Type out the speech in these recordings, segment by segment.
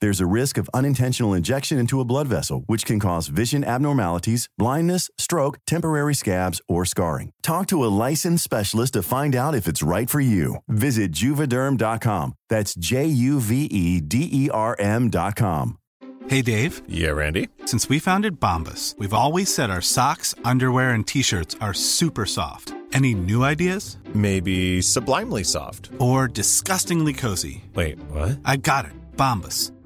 There's a risk of unintentional injection into a blood vessel, which can cause vision abnormalities, blindness, stroke, temporary scabs, or scarring. Talk to a licensed specialist to find out if it's right for you. Visit juvederm.com. That's J U V E D E R M.com. Hey, Dave. Yeah, Randy. Since we founded Bombas, we've always said our socks, underwear, and t shirts are super soft. Any new ideas? Maybe sublimely soft. Or disgustingly cozy. Wait, what? I got it. Bombas.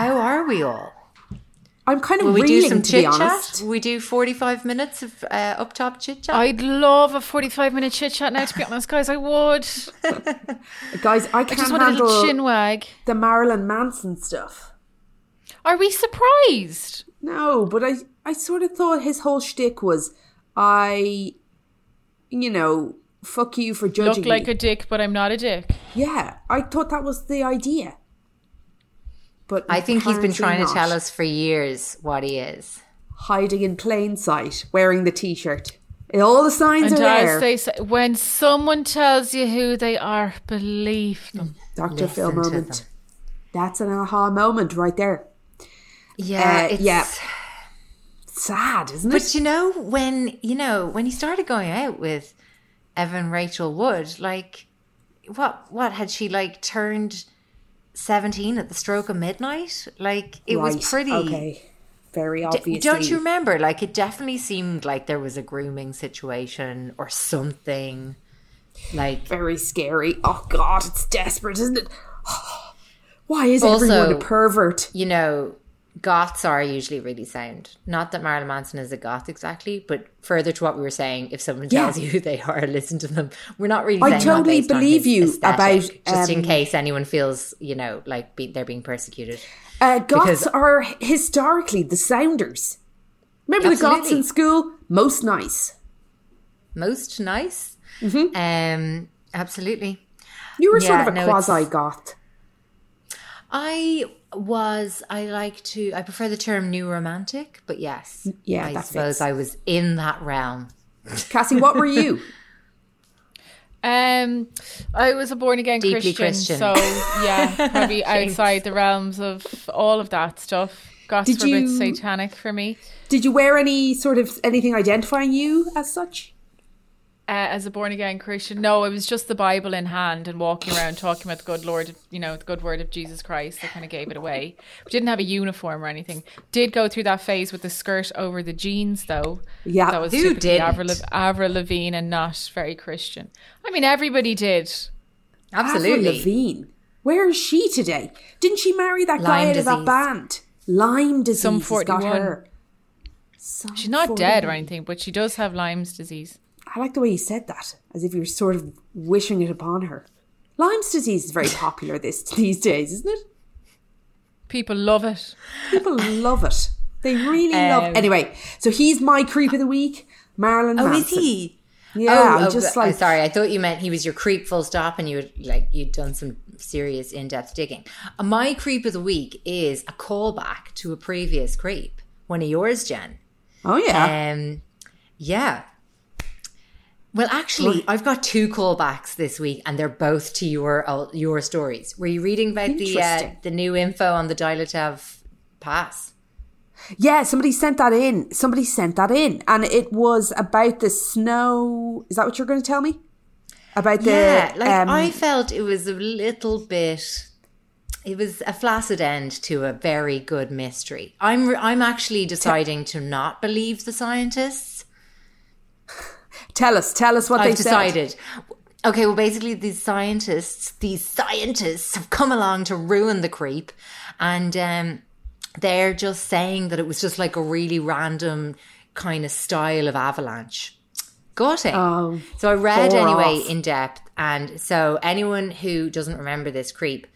How are we all? I'm kind of Will we reeling, do some chit chat? We do 45 minutes of uh, up top chit chat? I'd love a 45 minute chit chat now, to be honest, guys. I would. Guys, I I can't just want a little handle chin wag. the Marilyn Manson stuff. Are we surprised? No, but I, I sort of thought his whole shtick was, I, you know, fuck you for judging Look like me. a dick, but I'm not a dick. yeah, I thought that was the idea. But I think he's been apparently trying to tell us for years what he is. hiding in plain sight, wearing the t-shirt. All the signs And are there. they say, when someone tells you who they are, believe them. Dr. Phil Listen to moment. That's an aha moment right there. Yeah, Uh, it's, yeah. Sad, isn't But it? But you know, when you know, when he started going out with Evan Rachel Wood, like what what had she like turned 17 at the stroke of midnight? Like it was pretty Okay. Very obviously. Don't you remember? Like it definitely seemed like there was a grooming situation or something. Like Very scary. Oh God, it's desperate, isn't it? Why is Also- everyone a pervert? you know, goths are usually really sound. Not that Marilyn Manson is a goth exactly, but further to what we were saying, if someone Yeah. tells you who they are, listen to them. We're not really. I totally believe you aesthetic, about, just in um, case anyone feels you know like be, they're being persecuted. Uh, goths Because- are historically the sounders. Remember the goths in school? Most nice. Most nice. Mm-hmm. Um, absolutely. You were sort of a no, quasi goth. I was. I like to. I prefer the term new romantic, but yes. Yeah, I suppose fits. I was in that realm. Cassie, what were you? Um, I was a born again Deeply Christian, Christian. so yeah, probably outside the realms of all of that stuff. Goths Did were a bit you- satanic for me. Did you wear any sort of anything identifying you as such? Uh, as a born again Christian, no, it was just the Bible in hand and walking around talking about the good Lord, you know, the good word of Jesus Christ. That kind of gave it away. We didn't have a uniform or anything. Did go through that phase with the skirt over the jeans, though. Yeah, that was who typically didn't? Avril, Lav- Avril Lavigne and not very Christian. I mean, everybody did. Absolutely, Avril Absolutely. Lavigne. Where is she today? Didn't she marry that guy Lyme out of that disease. band? Lyme disease Some has got 41. her. Some She's not dead or anything, but she does have Lyme's disease. I like the way you said that, as if you were sort of wishing it upon her. Lyme's disease is very popular this these days, isn't it? People love it. People love it. They really love. Um, Anyway, so he's my creep of the week, Marilyn. Oh, Manson. is he? Yeah, oh, I'm oh, just but- like sorry. I thought you meant he was your creep. Full stop, and you would like you'd done some serious in-depth digging. Uh, My creep of the week is a callback to a previous creep. One of yours, Jen. Oh yeah, Um, yeah. Well, actually, I've got two callbacks this week, and they're both to your uh, your stories. Were you reading about the uh, the new info on the Dyatlov pass? yeah. Somebody sent that in. Somebody sent that in, and it was about the snow. Is that what you're going to tell me? About the yeah, like um, I felt it was a little bit. It was a flaccid end to a very good mystery. I'm I'm actually deciding to not believe the scientists. Tell us, tell us what I've they said. decided. Okay, well, basically, these scientists, these scientists have come along to ruin the creep, and um, they're just saying that it was just like a really random kind of style of avalanche. Gutting. Oh, so I read anyway off. in depth, and so anyone who doesn't remember this creep,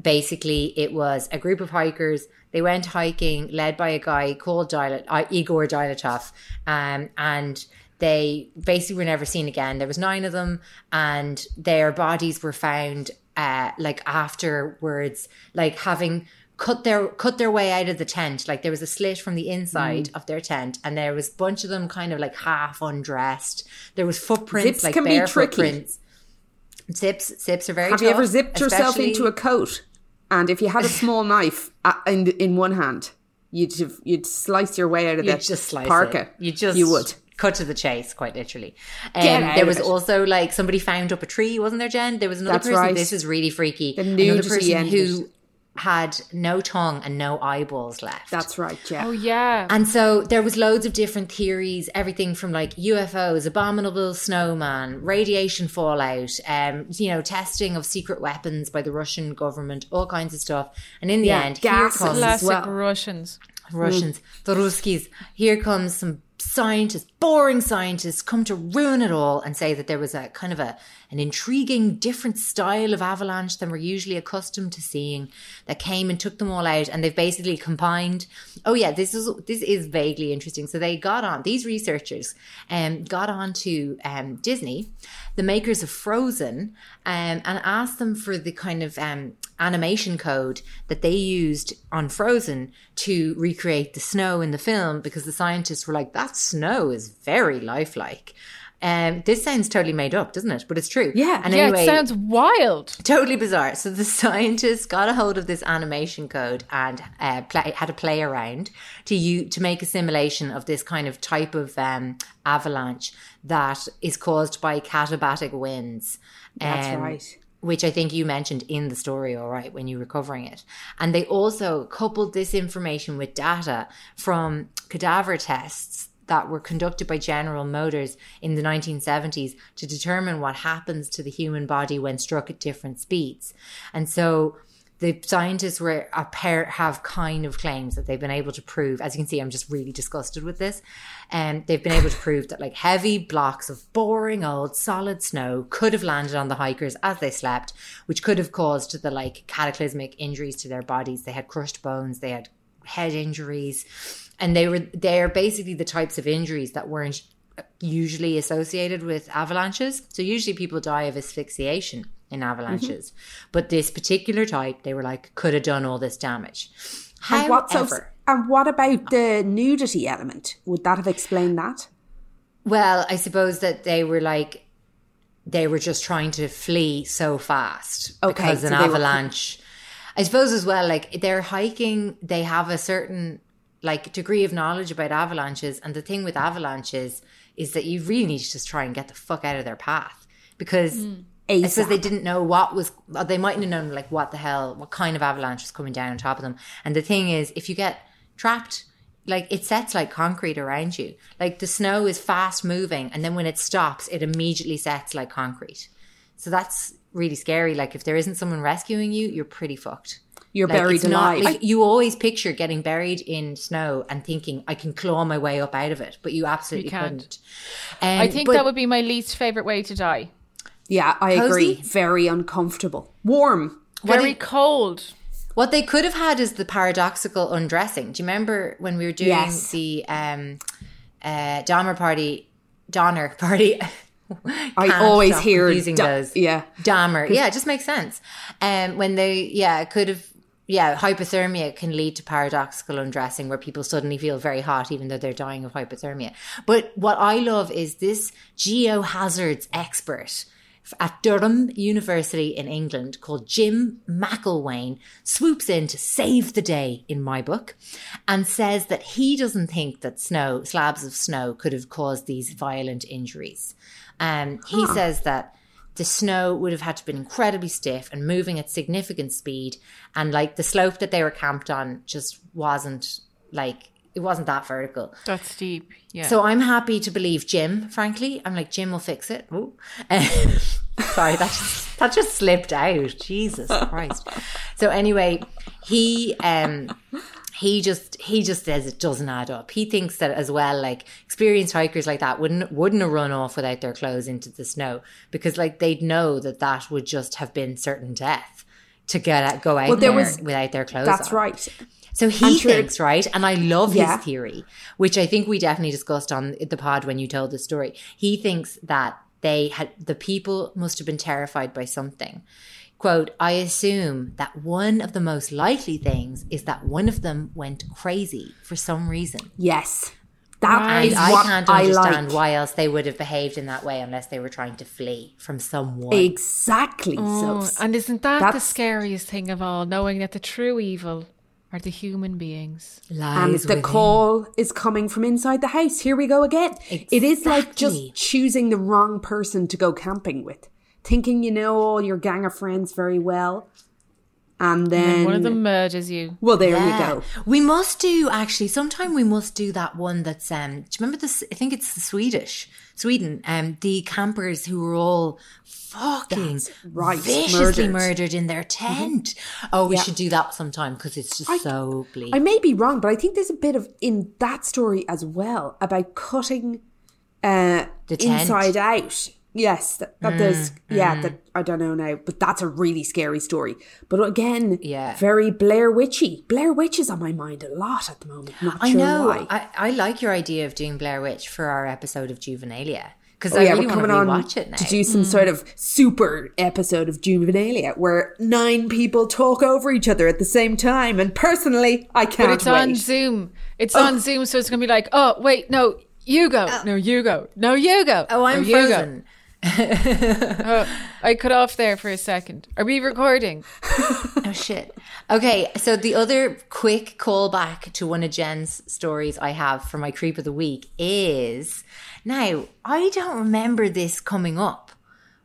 basically, it was a group of hikers. They went hiking, led by a guy called Dilat, uh, Igor Dyatlov, um, and they basically were never seen again. There was nine of them, and their bodies were found uh, like afterwards, like having cut their cut their way out of the tent. Like there was a slit from the inside Mm. of their tent, and there was a bunch of them kind of like half undressed. There was footprints, Zips like can be tricky. footprints. Zips, zips are very. Have you ever zipped yourself into a coat, and if you had a small knife uh, in in one hand, you'd you'd slice your way out of You'd the just slice parka. it. You just you would. Cut to the chase, quite literally. Get Um, out there of was it. also like somebody found up a tree, wasn't there, Jen? There was another That's person. right. This is really freaky. The another person who had no tongue and no eyeballs left. That's right, yeah. Oh yeah. And so there was loads of different theories, everything from like UFOs, abominable snowman, radiation fallout, um, you know, testing of secret weapons by the Russian government, all kinds of stuff. And in the Yeah, end, here gases comes as Classic well. Russians. Russians, the Ruskies. Here comes some scientists, boring scientists, come to ruin it all and say that there was a kind of a an intriguing, different style of avalanche than we're usually accustomed to seeing that came and took them all out. And they've basically combined. Oh yeah, this is this is vaguely interesting. So they got on these researchers um, got on to um, Disney, the makers of Frozen, um, and asked them for the kind of um, animation code that they used on Frozen to recreate the snow in the film because the scientists were like, that snow is very lifelike. Um, this sounds totally made up, doesn't it? But it's true. Yeah. And yeah, anyway, it sounds wild. totally bizarre. So the scientists got a hold of this animation code and uh, play, had a play around to you to make a simulation of this kind of type of um, avalanche that is caused by katabatic winds. That's Um, right. Which I think you mentioned in the story, all right, when you were covering it. And they also coupled this information with data from cadaver tests that were conducted by General Motors in the 1970s to determine what happens to the human body when struck at different speeds. And so the scientists were a pair have kind of claims that they've been able to prove as you can see i'm just really disgusted with this and they've been able to prove that like heavy blocks of boring old solid snow could have landed on the hikers as they slept which could have caused the like cataclysmic injuries to their bodies they had crushed bones they had head injuries and they were they're basically the types of injuries that weren't usually associated with avalanches so usually people die of asphyxiation in mm-hmm. avalanches but this particular type they were like could have done all this damage And However- and what about the nudity element? Would that have explained that? Well, I suppose that they were like they were just trying to flee so fast Okay, because an so avalanche. I suppose as well, like they're hiking, they have a certain like degree of knowledge about avalanches, and the thing with avalanches is that you really need to just try and get the fuck out of their path because. I suppose they didn't know what was. They mightn't have known like what the hell, what kind of avalanche was coming down on top of them. And the thing is, if you get trapped, like it sets like concrete around you. Like the snow is fast moving, and then when it stops, it immediately sets like concrete. So that's really scary. Like if there isn't someone rescuing you, you're pretty fucked. You're Like, buried it's not- alive. like, you always picture getting buried in snow and thinking, I can claw my way up out of it, but you absolutely can't. couldn't. Um, I think but- that would be my least favorite way to die. yeah, I agree. Very uncomfortable. Warm. Very it- cold. What they could have had is the paradoxical undressing. Do you remember when we were doing Yes. the um, uh, Donner party? Donner party. I always hear using da- those. yeah. Dahmer. Yeah, it just makes sense. Um, when they, yeah, could have, yeah, hypothermia can lead to paradoxical undressing where people suddenly feel very hot even though they're dying of hypothermia. But what I love is this geohazards expert at Durham University in England called Jim McElwaine swoops in to save the day in my book and says that he doesn't think that snow, slabs of snow could have caused these violent injuries. Um, he says that the snow would have had to been incredibly stiff and moving at significant speed. And like the slope that they were camped on just wasn't like it wasn't that vertical. That's steep. Yeah. so i'm happy to believe jim frankly. I'm like jim will fix it. Sorry that just, that just slipped out. Jesus christ. So anyway he um he just he just says it doesn't add up. He thinks that as well, like experienced hikers like that wouldn't wouldn't have run off without their clothes into the snow because like they'd know that that would just have been certain death to get out, go out Well, there there was- without their clothes. That's on. right. So he thinks, right? And I love Yeah. his theory, which I think we definitely discussed on the pod when you told the story. He thinks that they had, the people must have been terrified by something. Quote, I assume that one of the most likely things is that one of them went crazy for some reason. Yes. That And is I what can't I understand like. why else they would have behaved in that way unless they were trying to flee from someone. Exactly. Oh, so and isn't that the scariest thing of all? Knowing that the true evil are the human beings. and Lies the within. call is coming from inside the house. Here we go again. It is like just choosing the wrong person to go camping with, thinking you know all your gang of friends very well, and then And one of them murders you. Well, there Yeah. you go. We must do actually. Sometime we must do that one. That's um. Do you remember this? I think it's the Swedish Sweden. Um, the campers who were all fucking right, viciously murdered. murdered. in their tent. Oh, we Yeah. should do that sometime because it's just so bleak. I may be wrong, but I think there's a bit of in that story as well about cutting uh, The tent. inside out. Yes, that, that there's mm, yeah, mm. that I don't know now, but that's a really scary story. But again, Yeah. very Blair Witchy. Blair Witch is on my mind a lot at the moment. Not I sure know. why. I, I like your idea of doing Blair Witch for our episode of Juvenalia because Oh I yeah, really we're to coming on it now. to do some sort of super episode of Juvenalia where nine people talk over each other at the same time. And personally, I can't But it's wait. on Zoom. It's oh. on Zoom, so it's going to be like, oh, wait, no, you go. Oh. no, you go. No, you go. oh, I'm no, frozen. Oh, I cut off there for a second. Are we recording? Oh shit. Okay, so the other quick callback to one of Jen's stories I have for my creep of the week is now I don't remember this coming up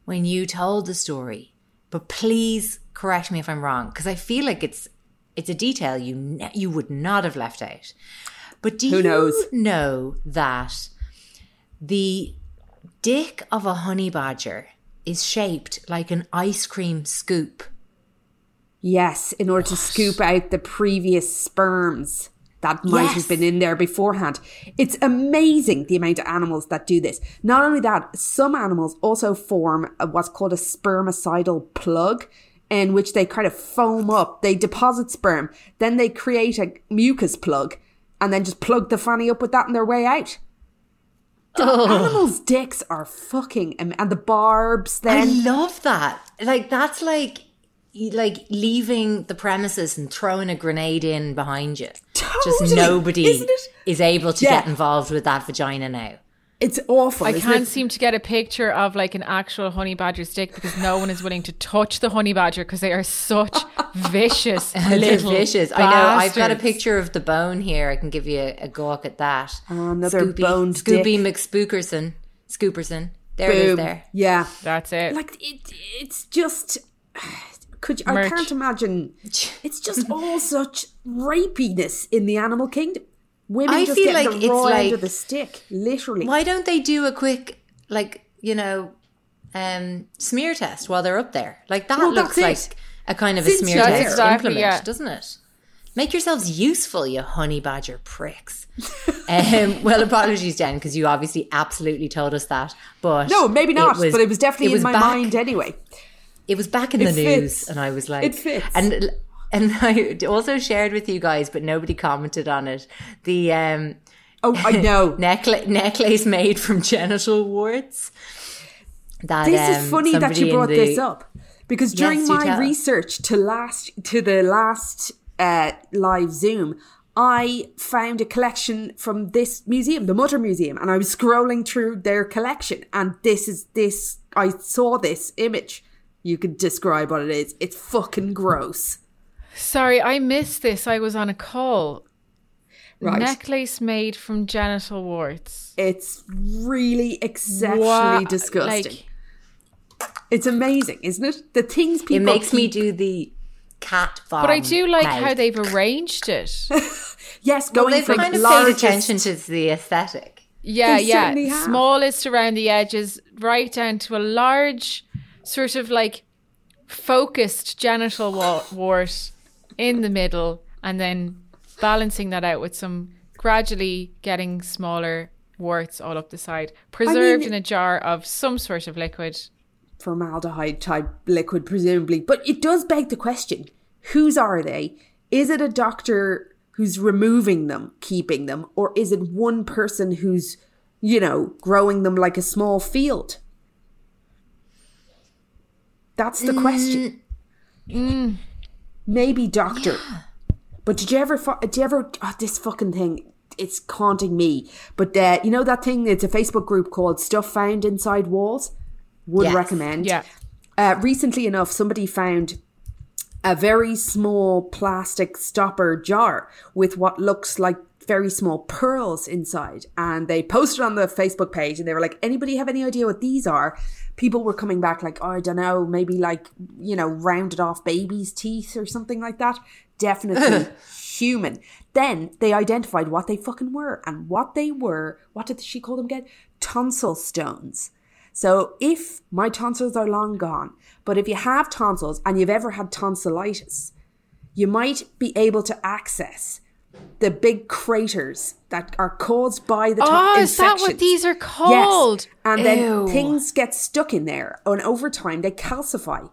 when you told the story, but please correct me if I'm wrong because I feel like it's it's a detail you ne- you would not have left out. But do Who you knows? know that the dick of a honey badger is shaped like an ice cream scoop? Yes, in order to scoop out the previous sperms that might Yes. have been in there beforehand. It's amazing the amount of animals that do this. Not only that, some animals also form a, what's called a spermicidal plug, in which they kind of foam up. They deposit sperm, then they create a mucus plug, and then just plug the fanny up with that on their way out. The animals' dicks are fucking, am- and the barbs. Then I love that. Like that's like like leaving the premises and throwing a grenade in behind you. Just nobody isn't it? is able to Yeah. get involved with that vagina now. It's awful. I can't it? seem to get a picture of like an actual honey badger stick because no one is willing to touch the honey badger because they are such vicious little vicious. I know. I've got a picture of the bone here. I can give you a, a gawk at that. Ah, another Scoopy, boned Scooby dick. McSpookerson. Scooperson. There it is there. Yeah. That's it. like it, it's just could you, I can't imagine it's just all such rapiness in the animal kingdom women I feel like it's end of like- the stick literally Why don't they do a quick, like, you know, um, smear test while they're up there? Like, that Well, looks like it. a kind of a smear test. Exactly, implement, yeah. doesn't it? Make yourselves useful, you honey badger pricks. um, well, apologies, Jen, because you obviously absolutely told us that. But No, maybe not, but it was definitely it was in my back- mind anyway. It was back in It the news, fits. and I was like, It fits. And and I also shared with you guys, but nobody commented on it. The um, Oh, I know. necklace necklace made from genital warts. That This um, is funny that you brought the- this up because during do my research to last to the last uh, live Zoom, I found a collection from this museum, the Mutter Museum, and I was scrolling through their collection, and this is this. I saw this image. You could describe what it is. It's fucking gross. Sorry, I missed this. I was on a call. Right. Necklace made from genital warts. It's really exceptionally Wow, disgusting. like- it's amazing, isn't it? The things people It makes me do the cat vom. But I do like mouth. how they've arranged it. Yes, Well, going they've from kind of largest- paid attention to the aesthetic. Yeah, They yeah. have. Smallest around the edges, right down to a large, sort of like focused genital wart in the middle, and then balancing that out with some gradually getting smaller warts all up the side, preserved in a jar of some sort of liquid. formaldehyde type liquid, presumably. But it does beg the question whose are they? Is it a doctor who's removing them, keeping them, or is it one person who's, you know, growing them like a small field? That's the mm, question. Mm. Maybe doctor. But did you ever, did you ever, oh, this fucking thing, it's haunting me. But uh, you know that thing, it's a Facebook group called Stuff Found Inside Walls? Would Yes. recommend. Yeah. Uh, recently enough, somebody found a very small plastic stopper jar with what looks like very small pearls inside. And they posted on the Facebook page and they were like, anybody have any idea what these are? People were coming back like, oh, I don't know, maybe like, you know, rounded off baby's teeth or something like that. Definitely human. Then they identified what they fucking were. And what they were, what did she call them again? Tonsil stones. So if my tonsils are long gone, but if you have tonsils and you've ever had tonsillitis, you might be able to access the big craters that are caused by the Oh, ton- is that what these are called? Yes. called? And then Ew. things get stuck in there, and over time they calcify,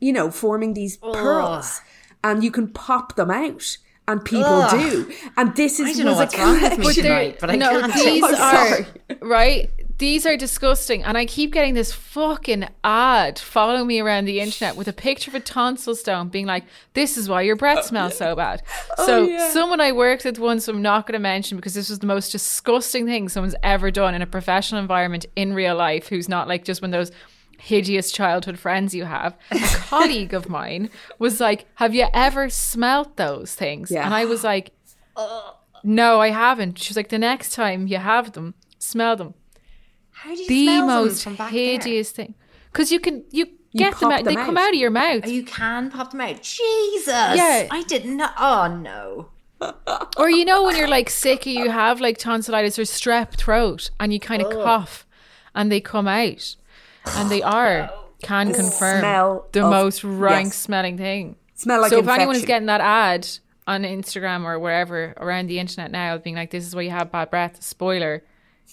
you know, forming these pearls, and you can pop them out. And people Ugh. do, and this is I don't know was a what's wrong with me tonight, but I no, can't. these I'm are sorry. right. These are disgusting, and I keep getting this fucking ad following me around the internet with a picture of a tonsil stone, being like, "This is why your breath oh, smells so bad." Oh, so, someone I worked with once, I'm not going to mention because this was the most disgusting thing someone's ever done in a professional environment in real life, who's not like just one of those hideous childhood friends you have. A colleague of mine was like, "Have you ever smelt those things?" Yeah. And I was like. No, I haven't. She was like, the next time you have them, smell them. How do you The smell them most from back there? hideous thing. Because you can, you, get them out. them they come out. out of your mouth. Oh, you can pop them out. Jesus. Yeah. I didn't know. Oh, no. or you know when you're like sick, or you have like tonsillitis or strep throat, and you kind of cough, and they come out, and they are can confirm Smell the of- most rank yes. smelling thing. Smell like so if anyone is getting that ad on Instagram or wherever around the internet now, being like, "This is why you have bad breath," spoiler,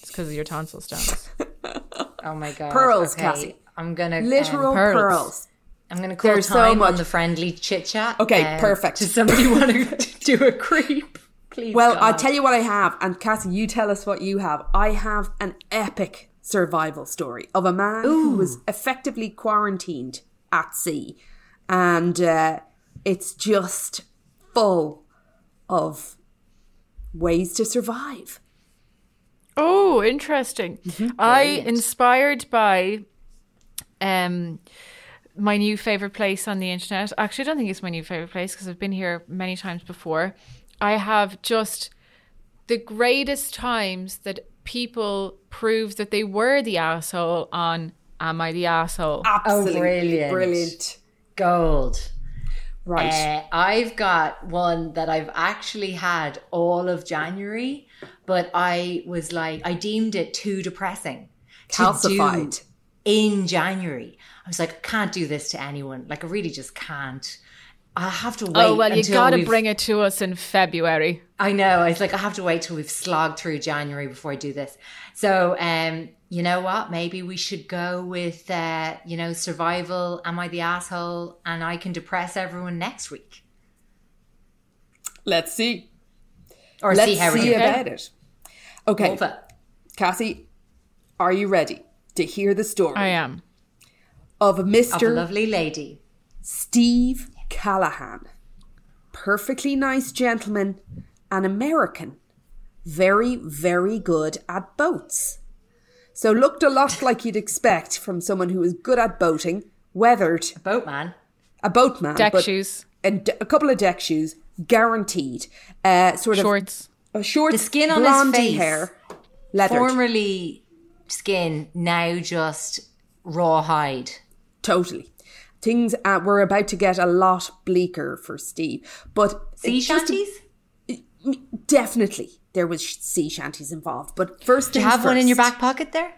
it's because of your tonsil stones. Oh, my God. Pearls, okay. Cassie. I'm going to. literal pearls. pearls. I'm going to call There's so time much- on the friendly chit chat. Okay, perfect. Does somebody want to do a creep? Please. Well, God. I'll tell you what I have, and Cassie, you tell us what you have. I have an epic survival story of a man who was effectively quarantined at sea, and uh, it's just full of ways to survive. Oh, interesting. Mm-hmm. I inspired by um my new favorite place on the internet. Actually, I don't think it's my new favorite place because I've been here many times before. I have just the greatest times that people prove that they were the asshole on Am I the asshole? Absolutely brilliant. brilliant. Gold. Right. Uh, I've got one that I've actually had all of January, but I was like, I deemed it too depressing. to do Calcified. in January. I was like, I can't do this to anyone. Like, I really just can't. I have to wait. Oh well, you got to bring it to us in February. I know. It's like, I have to wait till we've slogged through January before I do this. So, um, you know what? Maybe we should go with, uh, you know, survival. Am I the asshole? And I can depress everyone next week, Let's see. Or Let's see how see doing. about it. Okay, Over. Cassie, are you ready to hear the story I am. of Of Mr. lovely lady. Steve Callahan? Perfectly nice gentleman, an American, very, very good at boats. So looked a lot like you'd expect from someone who is good at boating, weathered, Boatman. a boatman, Deck shoes, and a couple of deck shoes, guaranteed. Uh, sort of shorts. a short, The skin on his face. hair, leathered, Formerly skin, now just raw hide. totally. Things uh, were about to get a lot bleaker for Steve, but Sea it's just a- shanties? definitely there was sea shanties involved. But first, Do you things have one in your back pocket there?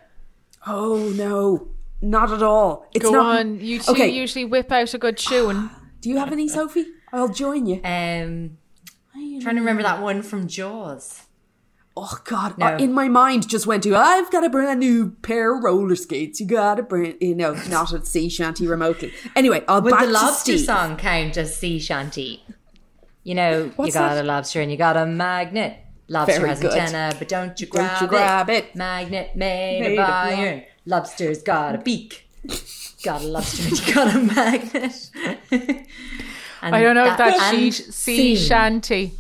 Oh no, not at all. It's Go not. on. You two okay. usually whip out a good tune. Do you have any, Sophie? I'll join you. Um, trying to remember that one from Jaws. Oh God! No. Uh, in my mind, just went to I've got a brand new pair of roller skates. You got a brand, you know, not a sea shanty remotely. Anyway, I'll Would back the to lobster song count as sea shanty? You know, What's you got that? a lobster and you got a magnet. Lobster Very has good. antenna, but don't you Don't grab, you grab it. Magnet made, Made of iron. Lobster's got a beak. got a lobster and you got a magnet. And I don't know if that's sea, sea shanty.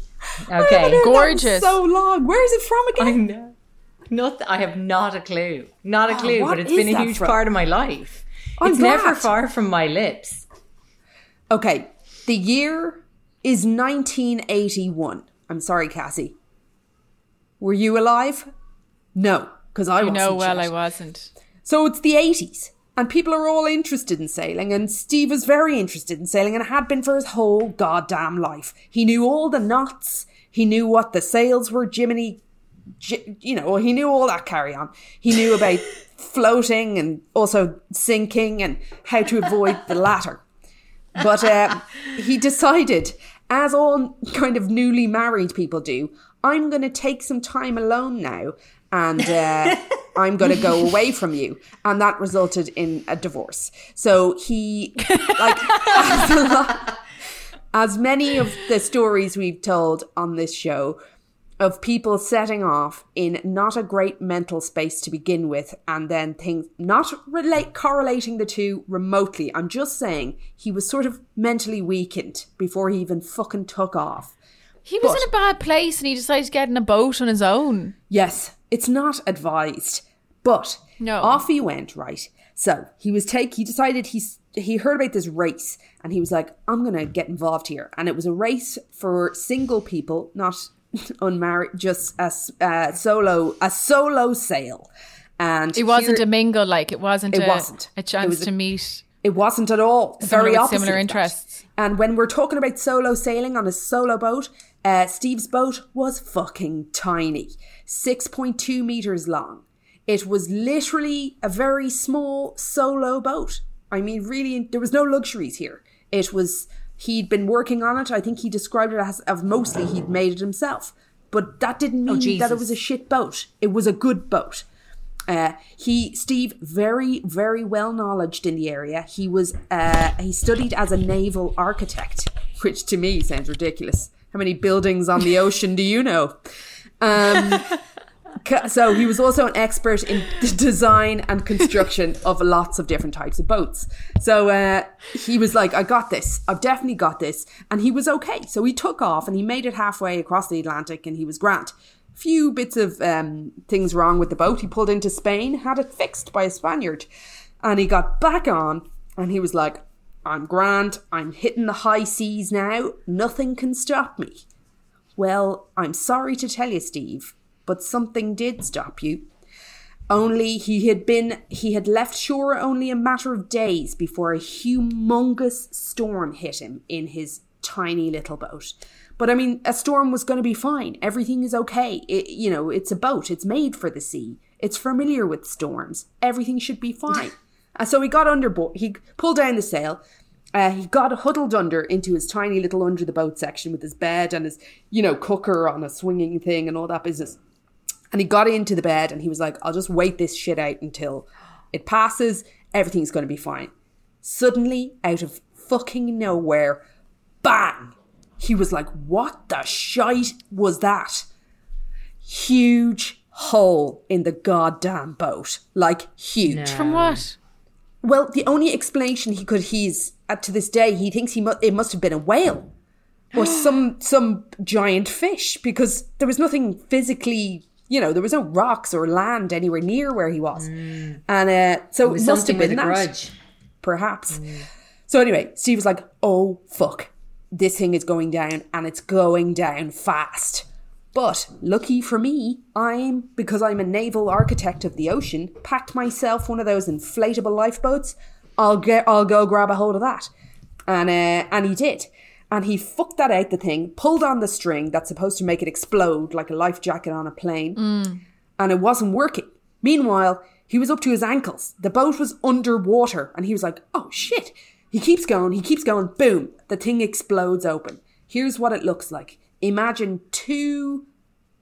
Okay. That Gorgeous. so long. Where is it from again? I know. Not, I have not a clue. Not a clue, Oh, but it's been a huge from? part of my life. I'm it's never far from my lips. Okay, the year is 1981. I'm sorry, Cassie. Were you alive? No, because I You wasn't. know well yet. I wasn't. So it's the 80s, and people are all interested in sailing, and Steve was very interested in sailing and had been for his whole goddamn life. He knew all the knots, he knew what the sails were, Jiminy, you know, he knew all that carry on. He knew about floating and also sinking and how to avoid the latter. But uh, he decided, as all kind of newly married people do, I'm going to take some time alone now and uh, I'm going to go away from you. And that resulted in a divorce. So he, like, as, lot- as many of the stories we've told on this show, of people setting off in not a great mental space to begin with and then things not relate correlating the two remotely i'm just saying he was sort of mentally weakened before he even fucking took off He was But- in a bad place and he decided to get in a boat on his own. yes it's not advised but No. off he went right so he was take he decided he's he heard about this race and he was like i'm gonna get involved here and it was a race for single people not unmarried just a uh, solo a solo sail and It wasn't here- a mingle, like it wasn't. It a, wasn't. a It chance was a- to meet. It wasn't at all. Very opposite. similar interests. And when we're talking about solo sailing on a solo boat, uh, Steve's boat was fucking tiny, six point two meters long. It was literally a very small solo boat. I mean, really, there was no luxuries here. It was he'd been working on it. I think he described it as, as mostly he'd made it himself. But that didn't mean that it was a shit boat. It was a good boat. Uh, he Steve very very well knowledged in the area. He was uh, he studied as a naval architect, which to me sounds ridiculous. How many buildings on the ocean do you know? Um, so he was also an expert in the design and construction of lots of different types of boats. So uh, he was like, "I got this. I've definitely got this," and he was okay. So he took off and he made it halfway across the Atlantic, and he was grand few bits of um, things wrong with the boat. He pulled into Spain, had it fixed by a Spaniard, and he got back on and he was like, I'm grand, I'm hitting the high seas now, nothing can stop me. Well, I'm sorry to tell you, Steve, but something did stop you. Only he had been, he had left shore only a matter of days before a humongous storm hit him in his tiny little boat. But I mean, a storm was going to be fine. Everything is okay. It, you know, it's a boat. It's made for the sea. It's familiar with storms. Everything should be fine. And uh, so he got under board. He pulled down the sail. Uh, he got huddled under into his tiny little under the boat section with his bed and his, you know, cooker on a swinging thing and all that business. And he got into the bed and he was like, I'll just wait this shit out until it passes. Everything's going to be fine. Suddenly, out of fucking nowhere, bang! He was like, What the shite was that? Huge hole in the goddamn boat. Like, huge. From what? Well, the only explanation he could, he's, to this day, he thinks he mu- it must have been a whale or some some giant fish because there was nothing physically you know there was no rocks or land anywhere near where he was. And uh, so It it must have been that grudge. perhaps. So anyway steve was like oh fuck this thing is going down and it's going down fast. But lucky for me i'm because i'm a naval architect of the ocean packed myself one of those inflatable lifeboats i'll get i'll go grab a hold of that and uh, and he did and he fucked that out the thing pulled on the string that's supposed to make it explode like a life jacket on a plane and it wasn't working. Meanwhile, he was up to his ankles. The boat was underwater, and he was like, oh shit. He keeps going, he keeps going, boom, the thing explodes open. Here's what it looks like imagine two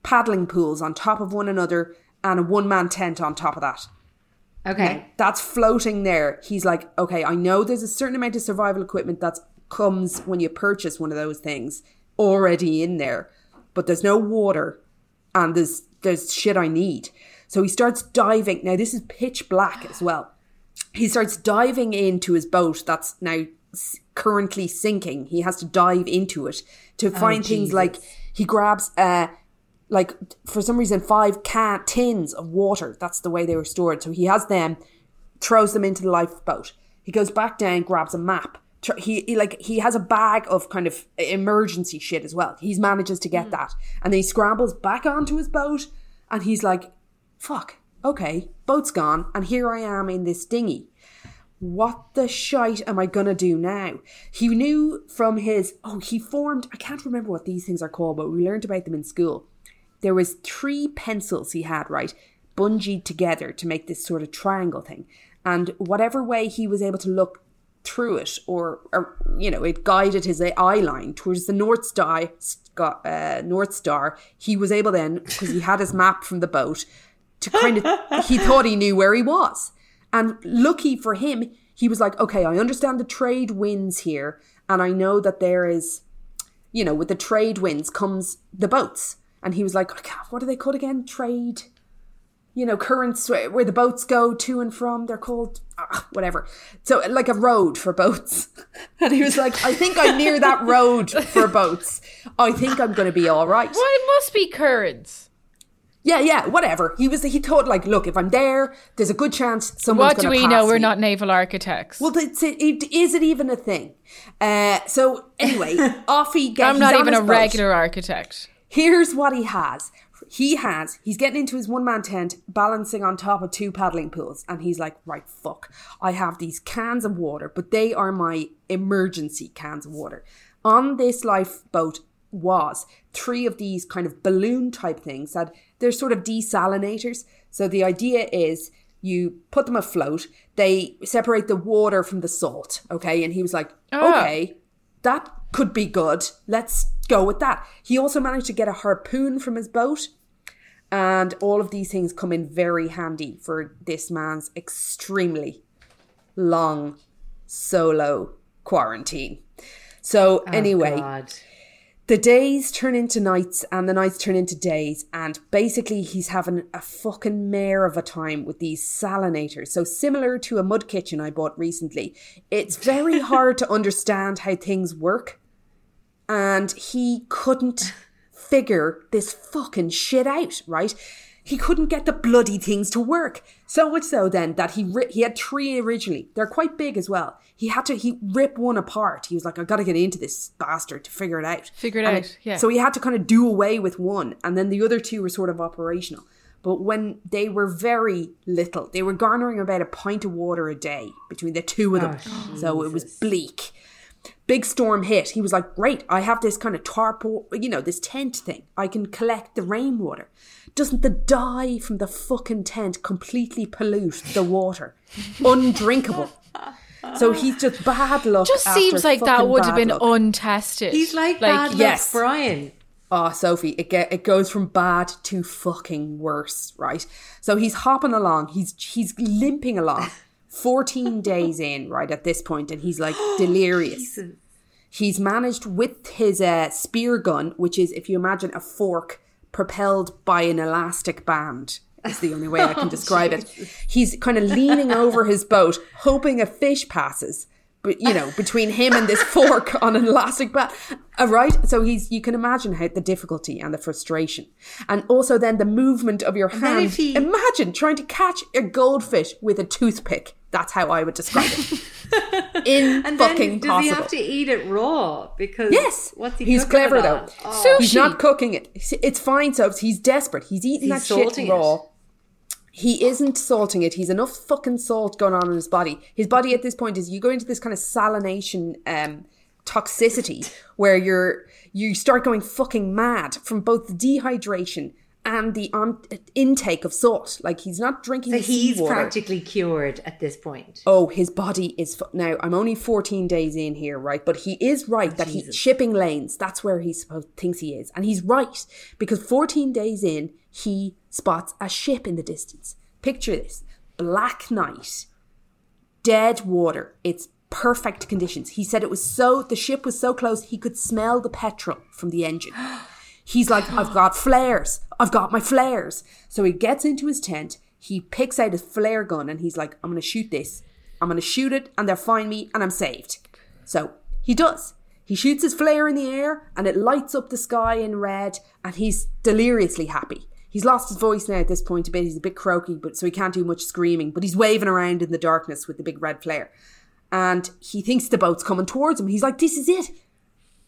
paddling pools on top of one another and a one man tent on top of that. Okay. That's floating there. He's like, okay, I know there's a certain amount of survival equipment that comes when you purchase one of those things already in there, but there's no water and there's there's shit I need. So he starts diving. Now this is pitch black as well. He starts diving into his boat that's now currently sinking. He has to dive into it to find things like he grabs uh like for some reason five can tins of water. That's the way they were stored. So he has them, throws them into the lifeboat. He goes back down, grabs a map. He, he like he has a bag of kind of emergency shit as well. He manages to get mm. that, and then he scrambles back onto his boat, and he's like, "Fuck, okay, boat's gone, and here I am in this dinghy." what the shite am I gonna do now? He knew from his oh he formed I can't remember what these things are called, but we learned about them in school. There was three pencils he had right bungeed together to make this sort of triangle thing, and whatever way he was able to look through it, or, or you know, it guided his eye line towards the North Star. Uh, North Star. He was able then because he had his map from the boat to kind of he thought he knew where he was. And lucky for him, he was like, okay, I understand the trade winds here, and I know that there is, you know, with the trade winds comes the boats. And he was like, what are they called again? Trade, you know, currents where where the boats go to and from. They're called ah, whatever. So like a road for boats. And he was like, I think I'm near that road for boats. I think I'm going to be all right. Well, it must be currents. Yeah, yeah, whatever. He was. He thought like, look, if I'm there, there's a good chance someone's What do we know? pass We're not naval architects. Well, it's, it, it, is it even a thing? Uh, so anyway, off he gets. I'm not even a boat. regular architect. Here's what he has. He has. He's getting into his one man tent, balancing on top of two paddling pools, and he's like, right, fuck. I have these cans of water, but they are my emergency cans of water. On this lifeboat was three of these kind of balloon type things that they're sort of desalinators. So the idea is you put them afloat, they separate the water from the salt, okay? And he was like, Ah. okay, that could be good. Let's go with that. He also managed to get a harpoon from his boat. And all of these things come in very handy for this man's extremely long solo quarantine. So, oh, anyway, Oh, God. the days turn into nights and the nights turn into days and basically he's having a fucking mare of a time with these salinators so similar to a mud kitchen i bought recently it's very hard to understand how things work and he couldn't figure this fucking shit out right? He couldn't get the bloody things to work. So much so then that he ri- he had three originally. They're quite big as well. He had to he rip one apart. He was like "I've gotta get into this bastard to figure it out. Figure it And out, yeah. so he had to kind of do away with one and then the other two were sort of operational. But when they were very little they were garnering about a pint of water a day between the two of them. Oh, so it was bleak Big storm hit. He was like, great, I have this kind of tarp, you know, this tent thing. I can collect the rainwater. Doesn't the dye from the fucking tent completely pollute the water? Undrinkable. So he's just bad luck. Just seems like that would have been luck. untested. He's like, bad luck yes. Brian. Oh, Sophie, it get, it goes from bad to fucking worse, right? So he's hopping along, he's he's limping along, fourteen days in, right at this point, and he's like delirious. He's managed with his uh, spear gun, which is, if you imagine, a fork propelled by an elastic band. Is the only way I can describe it. He's kind of leaning over his boat, hoping a fish passes. But you know, between him and this fork on an elastic band, uh, right? So he's you can imagine how the difficulty and the frustration, and also then the movement of your hand. he- Imagine trying to catch a goldfish with a toothpick. That's how I would describe it. In And fucking then does possible. he have to eat it raw? Because Yes, what's he he's clever though. Oh. He's not cooking it. It's fine, so he's desperate. He's eating He's that shit raw. it. He isn't salting it. He's enough fucking salt going on in his body. His body at this point is you go into this kind of salination um, toxicity where you're you start going fucking mad from both the dehydration and the on- intake of salt. Like he's not drinking. So he's practically cured at this point. Oh, his body is now. I'm only 14 days in here, right? But he is right that he shipping lanes. That's where he supposed thinks he is, and he's right because 14 days in, he spots a ship in the distance. Picture this: black night, dead water. It's perfect conditions. He said it was so the ship was so close he could smell the petrol from the engine. He's like, I've got flares. I've got my flares. So he gets into his tent. He picks out his flare gun and he's like, I'm going to shoot this. I'm going to shoot it and they'll find me and I'm saved. So he does. He shoots his flare in the air and it lights up the sky in red and he's deliriously happy. He's lost his voice now at this point a bit. He's a bit croaky, but so he can't do much screaming, but he's waving around in the darkness with the big red flare. And he thinks the boat's coming towards him. He's like, This is it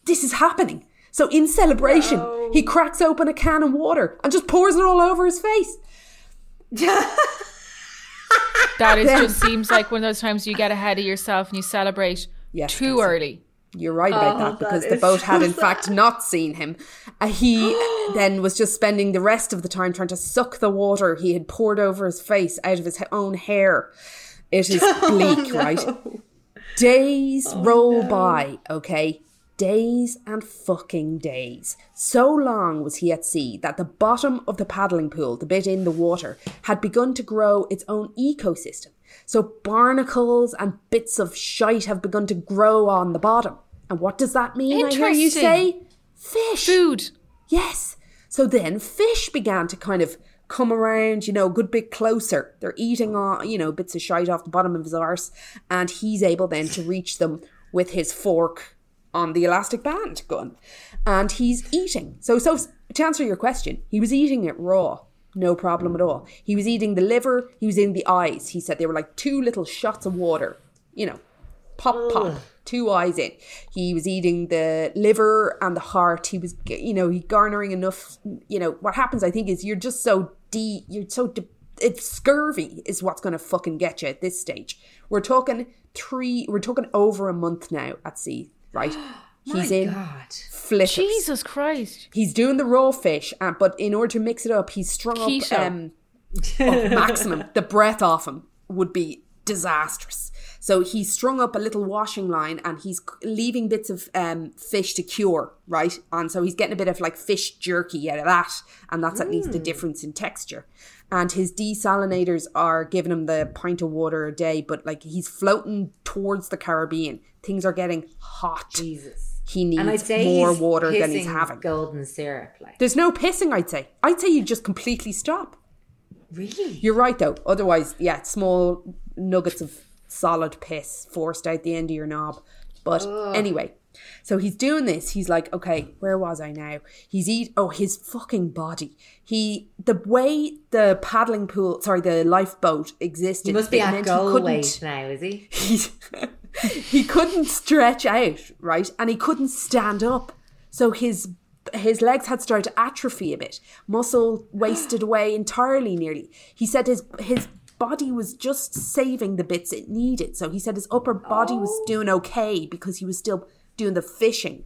this is happening. So in celebration, he cracks open a can of water and just pours it all over his face. That is just seems like one of those times you get ahead of yourself and you celebrate Yes, too early. You're right about Oh, that because that the boat had in fact not seen him. Uh, he then was just spending the rest of the time trying to suck the water he had poured over his face out of his own hair. It is Oh, bleak, right? Days roll by, okay? Days and fucking days. So long was he at sea that the bottom of the paddling pool, the bit in the water, had begun to grow its own ecosystem. So barnacles and bits of shite have begun to grow on the bottom. And what does that mean? I hear you say fish. Food. Yes. So then fish began to kind of come around, you know, a good bit closer. They're eating on, you know, bits of shite off the bottom of his arse, and he's able then to reach them with his fork on the elastic band gun. And he's eating. So so to answer your question, he was eating it raw. No problem at all. He was eating the liver, he was in the eyes. He said they were like two little shots of water, you know, pop pop two eyes in he was eating the liver and the heart he was you know he garnering enough you know what happens i think is you're just so de you're so de- it's scurvy is what's going to fucking get you at this stage we're talking three we're talking over a month now at sea right he's in God. flitters Jesus Christ. he's doing the raw fish uh, but in order to mix it up he's strung Keto. up um maximum the breath off him would be disastrous so he's strung up a little washing line and he's leaving bits of um, fish to cure right and so he's getting a bit of like fish jerky out of that and that's at least the difference in texture and his desalinators are giving him the pint of water a day but like he's floating towards the caribbean things are getting hot Jesus. he needs And I'd say more water than he's having golden syrup. Like there's no pissing, I'd say. I'd say you just completely stop. really? You're right, though. Otherwise, yeah, small nuggets of solid piss forced out the end of your knob. But anyway, so he's doing this. He's like, okay, where was I now? He's eat. Oh, his fucking body. He the way the paddling pool, sorry, the lifeboat existed. He must be at goal weight now, is he? he, he couldn't stretch out, right? And he couldn't stand up. So his his legs had started to atrophy a bit. Muscle wasted away entirely nearly. He said his his body was just saving the bits it needed. So he said his upper body was doing okay because he was still doing the fishing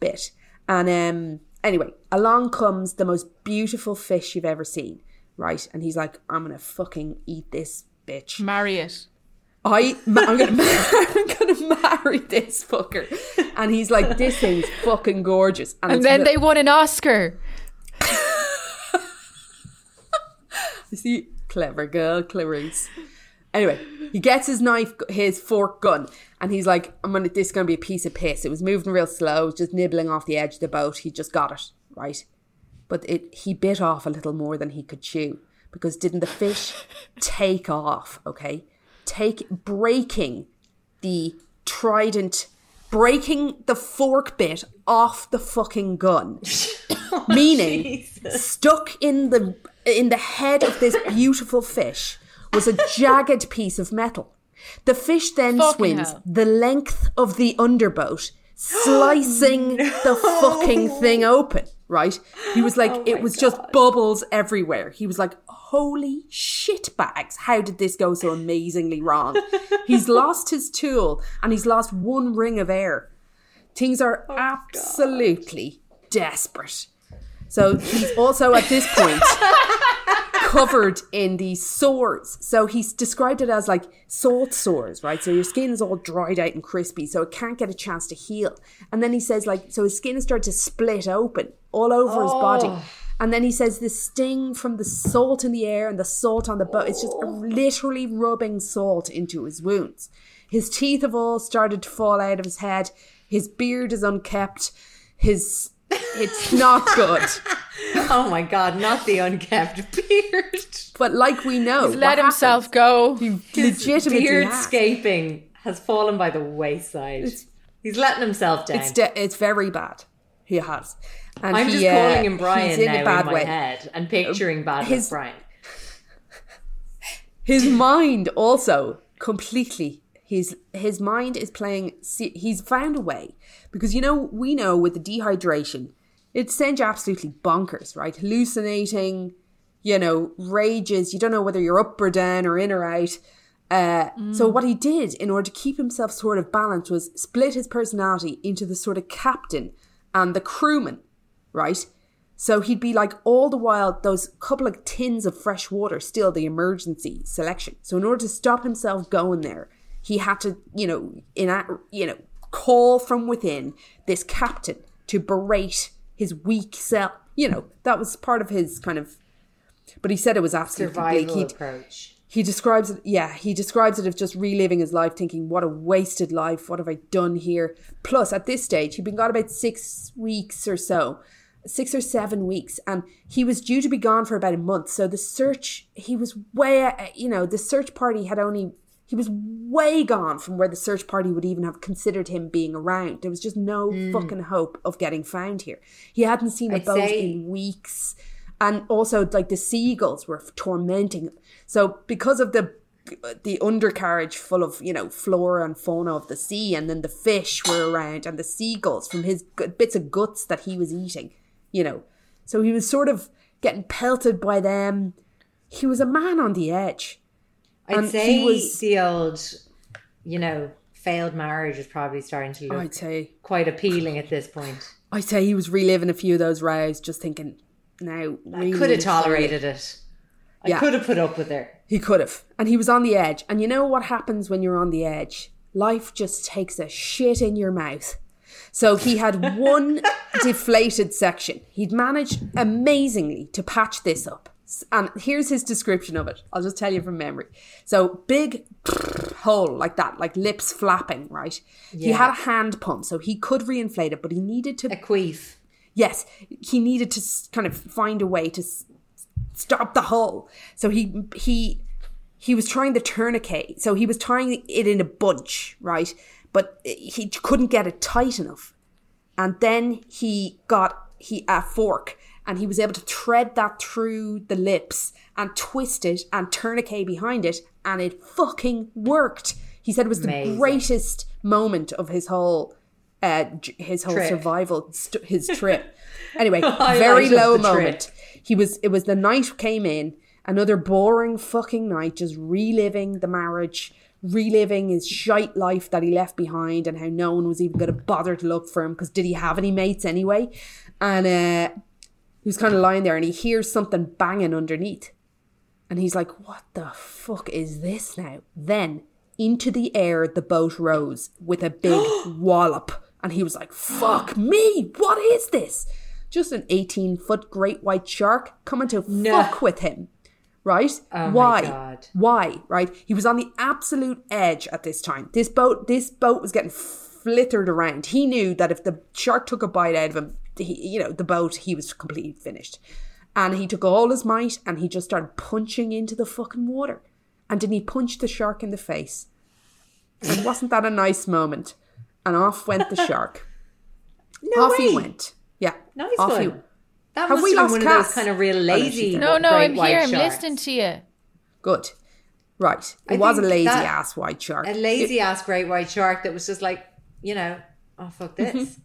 bit. And um, anyway, along comes the most beautiful fish you've ever seen, right? And he's like, I'm gonna fucking eat this bitch. Marry it. I, I'm gonna, I'm gonna marry this fucker. And he's like, this thing's fucking gorgeous. And it's then the- they won an Oscar. See, clever girl, Clarice. Anyway, he gets his knife, his fork gun, and he's like, "I'm gonna. This is gonna be a piece of piss." It was moving real slow, just nibbling off the edge of the boat. He just got it right, but it he bit off a little more than he could chew because didn't the fish take off? Okay, take breaking the trident, breaking the fork bit off the fucking gun, oh, meaning stuck in the in the head of this beautiful fish was a jagged piece of metal. The fish then Fucking swims hell. the length of the underboat, slicing the fucking thing open. Right? He was like, oh it was just bubbles everywhere. He was like, holy shit bags. How did this go so amazingly wrong? he's lost his tool and he's lost one ring of air. Things are oh, absolutely desperate. So he's also at this point covered in these sores. So he's described it as like salt sores, right? So your skin is all dried out and crispy, so it can't get a chance to heal. And then he says like, so his skin is starting to split open all over his body. Oh. And then he says the sting from the salt in the air and the salt on the boat, it's just literally rubbing salt into his wounds. His teeth have all started to fall out of his head. His beard is unkept. His it's not good. Oh my god, not the unkept beard. But like we know, He's let himself go. legitimately has. Beardscaping has fallen by the wayside. He's letting himself down. It's de- it's very bad. He has. And I'm he, just uh, calling him Brian he's in now a bad in my way. head and picturing bad his- Brian. His mind also completely. His his mind is playing. He's found a way because you know we know with the dehydration, it sends you absolutely bonkers, right? Hallucinating, you know, rages. You don't know whether you're up or down or in or out. Uh, So what he did in order to keep himself sort of balanced was split his personality into the sort of captain and the crewman, right? So he'd be like all the while those couple of tins of fresh water, still the emergency selection. So in order to stop himself going there, he had to, you know, in you know, call from within this captain to berate his weak self. You know, that was part of his kind of. But he said it was absolutely bleak. Survival approach. he describes it, yeah, he describes it as just reliving his life, thinking, what a wasted life, what have I done here? Plus, at this stage, he'd been gone about six weeks or so, six or seven weeks, and he was due to be gone for about a month. So the search, he was way, you know, the search party had only, he was way gone from where the search party would even have considered him being around. There was just no hmm. fucking hope of getting found here. He hadn't seen a I'd boat say- in weeks. And also like the seagulls were tormenting. Him so because of the the undercarriage full of you know flora and fauna of the sea and then the fish were around and the seagulls from his bits of guts that he was eating you know. So he was sort of getting pelted by them. He was a man on the edge I'd um, he say was- the old, you know, failed marriage is probably starting to look i'd say quite appealing at this point. i'd say he was reliving a few of those rows just thinking now I could have tolerated it. I Yeah. could have put up with her. He could have. And he was on the edge. And you know what happens when you're on the edge? Life just takes a shit in your mouth. So he had one deflated section. He'd managed amazingly to patch this up. And here's his description of it. I'll just tell you from memory. So big hole like that, like lips flapping, right? Yeah. He had a hand pump, so he could reinflate it, but he needed to A queef. yes, he needed to kind of find a way to s- stop the hole. So he he he was trying the tourniquet. So he was tying it in a bunch, right? But he couldn't get it tight enough. And then he got he a fork and he was able to thread that through the lips and twist it and tourniquet behind it and it fucking worked. He said it was the greatest moment of his whole uh, his whole Trip. survival st- his trip. Anyway, very low the trip. moment. He was it was the night came in Another boring fucking night, just reliving the marriage, reliving his shite life that he left behind, and how no one was even going to bother to look for him because did he have any mates anyway? And uh, he was kind of lying there, and he hears something banging underneath, and he's like, "What the fuck is this now?" Then into the air the boat rose with a big wallop, and he was like, "Fuck me! What is this?" Just an eighteen foot great white shark coming to fuck with him right? Oh Why? Why? Right? He was on the absolute edge at this time. This boat, this boat was getting flittered around. He knew that if the shark took a bite out of him, he, you know, the boat, he was completely finished. And he took all his might and he just started punching into the fucking water. And then he punched the shark in the face. And wasn't that a nice moment? And off went the shark. No off way. he went. Yeah. Nice off one. He, That Have must we have been lost one of those kind of real no, she's lazy. No, no, I'm white here. I'm sharks. listening to you. good. Right. It I was a lazy that- ass white shark. A lazy ass great white shark that was just like, you know, oh fuck mm-hmm. this. Yes.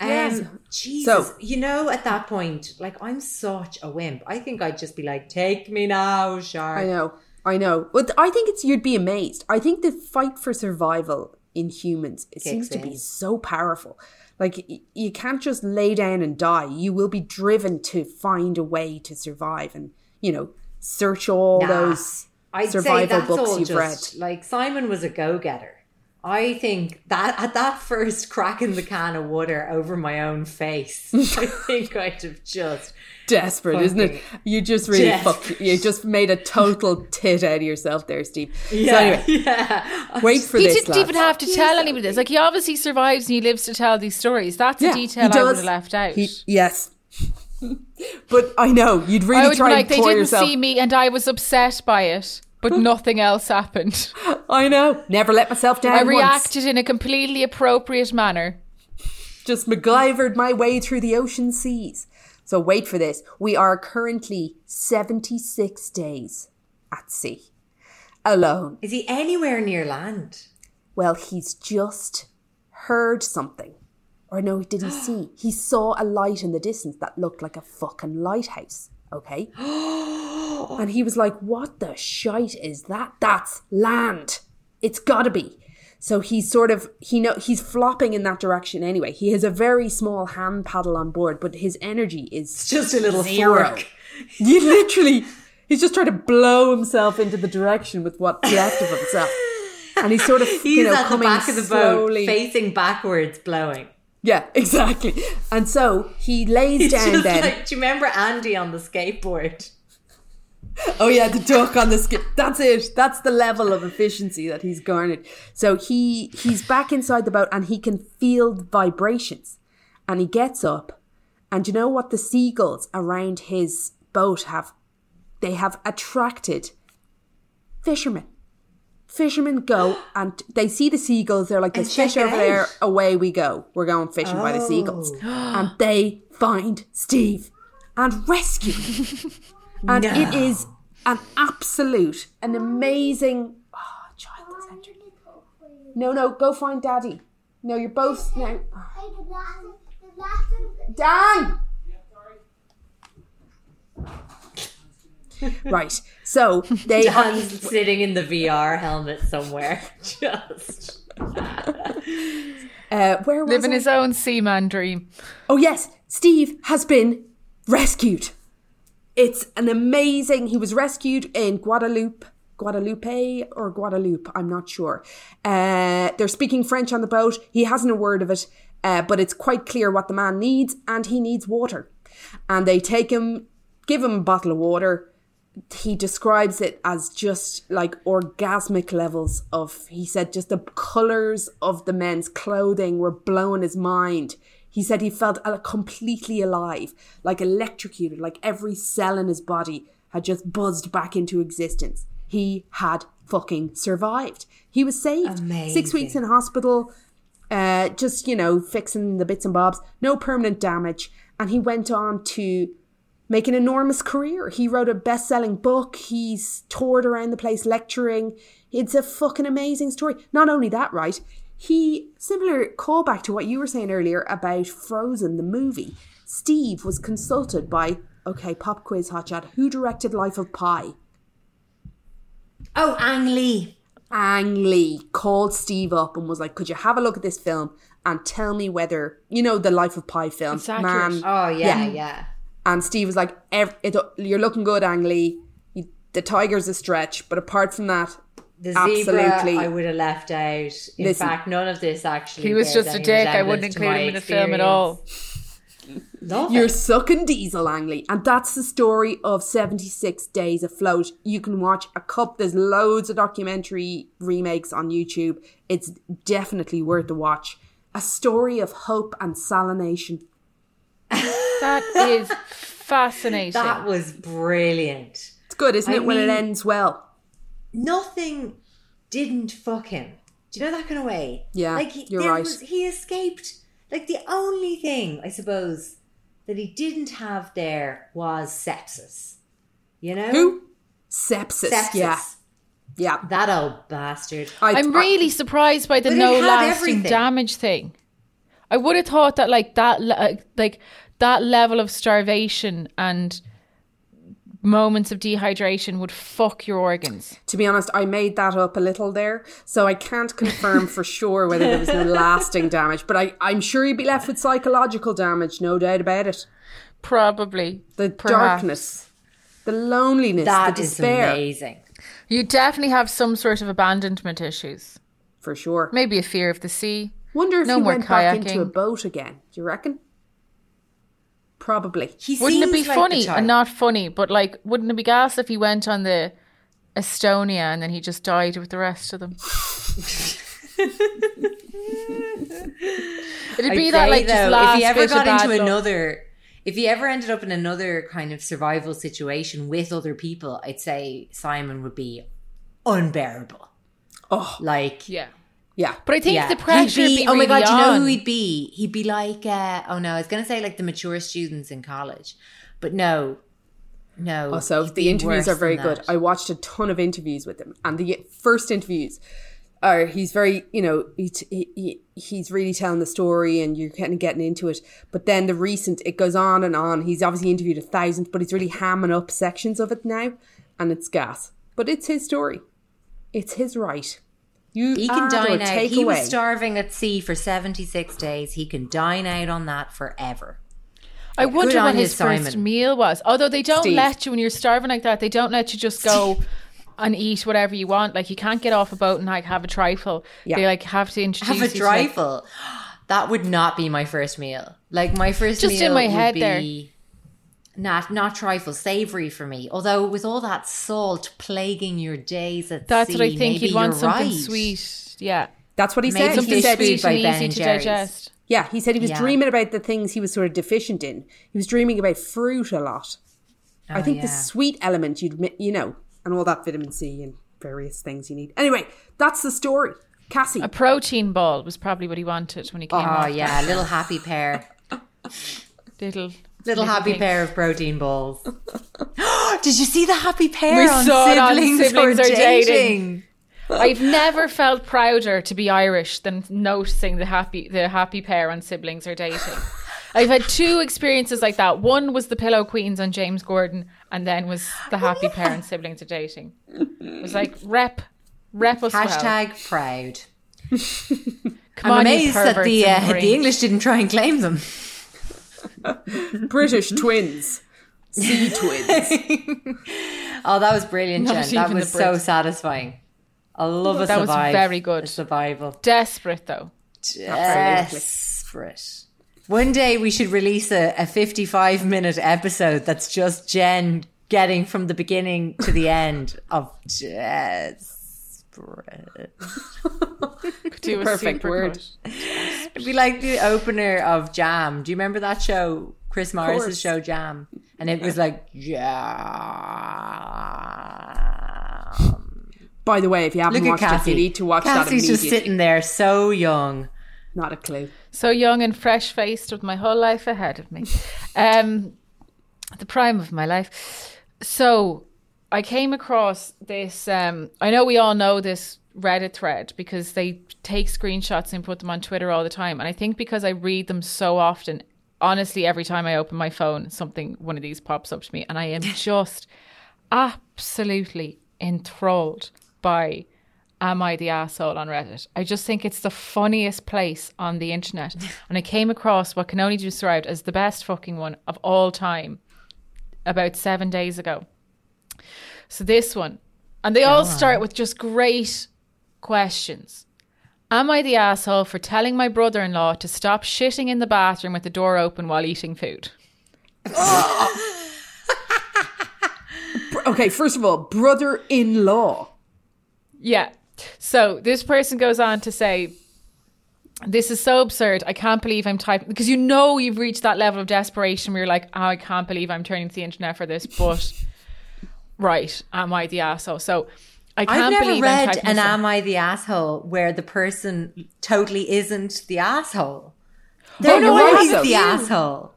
Um, Jesus. So- you know, at that point, like I'm such a wimp. I think I'd just be like, "Take me now, shark." I know, I know. But I think it's you'd be amazed. I think the fight for survival in humans it seems to be so powerful. Like you can't just lay down and die. You will be driven to find a way to survive, and you know, search all Nah. those I'd survival books you've just read. like Simon was a go-getter. I think that at that first cracking the can of water over my own face, I think I'd have just Desperate, isn't it? You just really desperate. fucked. You just made a total tit out of yourself there, Steve. So yeah, anyway, yeah. wait for He this. He didn't even have to tell anybody this. Like he obviously survives and he lives to tell these stories. That's a detail I would have left out. He- yes. but I know you'd I really would be try like, and they didn't yourself. see me and I was upset by it, but nothing else happened. I know. Never let myself down. I once. reacted in a completely appropriate manner. Just MacGyvered my way through the ocean seas. So wait for this. We are currently 76 days at sea. Alone. Is he anywhere near land? Well, he's just heard something. Or no, did he see? He saw a light in the distance that looked like a fucking lighthouse. Okay? and he was like, what the shite is that? That's land. It's gotta be. So he's sort of he know he's flopping in that direction anyway. He has a very small hand paddle on board, but his energy is Just a little zero. fork. You literally, he's just trying to blow himself into the direction with what's left of himself, and he's sort of He's you know at the coming back of the slowly. boat, facing backwards, blowing. Yeah, exactly. And so he lays It's down then. like, do you remember Andy on the skateboard? oh yeah, the duck on the skip. That's it. That's the level of efficiency that he's garnered. So he he's back inside the boat and he can feel the vibrations. And he gets up, and you know what the seagulls around his boat have? They have attracted fishermen. Fishermen go and they see the seagulls. They're like, "There's fish over there. Away we go. We're going fishing by the seagulls." and they find Steve and rescue him. And it is an absolute, an amazing. Oh, child has entered. No, no, go find Daddy. No, you're both now. Dan. Right. So they are. Sitting in the VR helmet somewhere. Just. Uh, where was Living I? his own seaman dream. Oh yes, Steve has been rescued. It's an amazing. He was rescued in Guadeloupe, Guadeloupe or Guadeloupe. I'm not sure. Uh, they're speaking French on the boat. He hasn't a word of it, uh, but it's quite clear what the man needs, and he needs water. And they take him, give him a bottle of water. He describes it as just like orgasmic levels of. He said just the colors of the men's clothing were blowing his mind. He said he felt uh, completely alive, like electrocuted, like every cell in his body had just buzzed back into existence. He had fucking survived. He was saved. Six weeks in hospital, uh, just, you know, fixing the bits and bobs, no permanent damage. And he went on to make an enormous career. He wrote a best selling book, he's toured around the place lecturing. It's a fucking amazing story. Not only that, right? He, similar callback to what you were saying earlier about Frozen, the movie, Steve was consulted by Okay, pop quiz hot chat. Who directed Life of Pi? Oh, Ang Lee. Ang Lee called Steve up and was like, "Could you have a look at this film and tell me whether you know the Life of Pi film?" It's accurate. Oh yeah, yeah. And Steve was like, it, "You're looking good, Ang Lee. You, the tiger's a stretch, but apart from that, The zebra Absolutely. I would have left out. In Listen. fact, none of this actually. He was just a any dick. I wouldn't include him in the film at all. Love You're it. sucking diesel, Ang Lee. And that's the story of 76 Days Afloat. You can watch a cup. There's loads of documentary remakes on YouTube. It's definitely worth the watch. A story of hope and salination. That is fascinating. That was brilliant. It's good, isn't I it, when it ends well? Nothing didn't fuck him. Do you know that kind of way? Yeah, like he, you're right. Was, he escaped. Like the only thing I suppose that he didn't have there was sepsis. You know Who? Sepsis. Sepsis. Yeah. Yeah. That old bastard. I, I'm really surprised by the no lasting everything. damage thing. I would have thought that like that uh, like that level of starvation and moments of dehydration would fuck your organs. To be honest, I made that up a little there, so I can't confirm for sure whether there was no lasting damage. But I, I'm sure you'd be left with psychological damage, no doubt about it. Probably The Perhaps. darkness, the loneliness, That the is despair, amazing. You definitely have some sort of abandonment issues. for sure. Maybe a fear of the sea. Wonder if No he more went back into a boat again. Do you reckon? Probably. He Wouldn't it be like funny and not funny, but like, wouldn't it be gas if he went on the Estonia and then he just died with the rest of them? It'd be I'd that say, like just though, last if he ever got into luck. another if he ever ended up in another kind of survival situation with other people i'd say simon would be unbearable Oh, like yeah. Yeah. But I think yeah. the pressure. He'd be, be oh my god, do you know who he'd be? He'd be like, uh, oh no, I was gonna say like the mature students in college, but no, no. Also, the interviews are very good. I watched a ton of interviews with him, and the first interviews are he's very, you know, he, he, he- he's really telling the story, and you're kind of getting into it. But then the recent, it goes on and on. He's obviously interviewed a thousand, but he's really hamming up sections of it now, and it's gas. But it's his story. It's his right. You He can dine out. He away. was starving at sea for seventy six days. He can dine out on that forever. I wonder what you, his first Simon. meal was. Although they don't Steve. let you when you're starving like that, they don't let you just go and eat whatever you want. Like you can't get off a boat and like have a trifle. Yeah. They like have to introduce Have a you to, like- trifle. That would not be my first meal. Like my first Just meal in my would head be there. Not not trifle, savory for me. Although with all that salt plaguing your days at That's sea, what I think. maybe You'd want something right. sweet. Yeah, That's what he Maybe said. something He said sweet by and Ben easy and to Jerry's. digest. Yeah, he said he was Yeah. dreaming about the things he was sort of deficient in. He was dreaming about fruit a lot. I Oh, think the sweet element you'd you know, and all that vitamin C and various things you need. Anyway, that's the story. Cassie, A protein ball was probably what he wanted when he came. Oh off yeah, little happy pair. little Little happy thing. pair of protein balls. Did you see the happy pair We on saw it on siblings, Siblings Are Dating. dating? I've never felt prouder to be Irish than noticing the happy the happy pair on siblings are dating. I've had two experiences like that. One was the Pillow Queens on James Corden, and then was the happy pair on siblings are dating. It was like rep, rep us well. Hashtag proud. Come I'm on, amazed that the uh, the English didn't try and claim them. British twins, sea twins. Oh, that was brilliant, Not Jen. That was so satisfying. I love a That was very good. A survival. Desperate though. Desperate. One day we should release a, a 55 minute episode that's just Jen getting from the beginning to the end of desperate. Do a Perfect word. cut. It'd be like the opener of Jam. Do you remember that show? Chris Morris's show Jam. And it was like Jam. By the way, if you haven't Look watched Cassie. it, you need to watch that Cassie's just sitting there so young. Not a clue. So young and fresh faced with my whole life ahead of me. Um, the prime of my life. So I came across this. Um, I know we all know this Reddit thread because they take screenshots and put them on Twitter all the time. And I think because I read them so often, honestly, every time I open my phone, something one of these pops up to me, and I am just absolutely enthralled by Am I the Asshole on Reddit. I just think it's the funniest place on the internet. And I came across what can only be described as the best fucking one of all time about seven days ago. So this one, and they all start with just great questions. Am I the asshole for telling my brother in law to stop shitting in the bathroom with the door open while eating food? Okay, first of all, brother in law. Yeah. So this person goes on to say, This is so absurd. I can't believe I'm typing because you know you've reached that level of desperation where you're like, oh, I can't believe I'm turning to the internet for this, but right, am I the asshole? So I can't I've never believe read an Am I the Asshole where the person totally isn't the asshole. They're no, I always the asshole.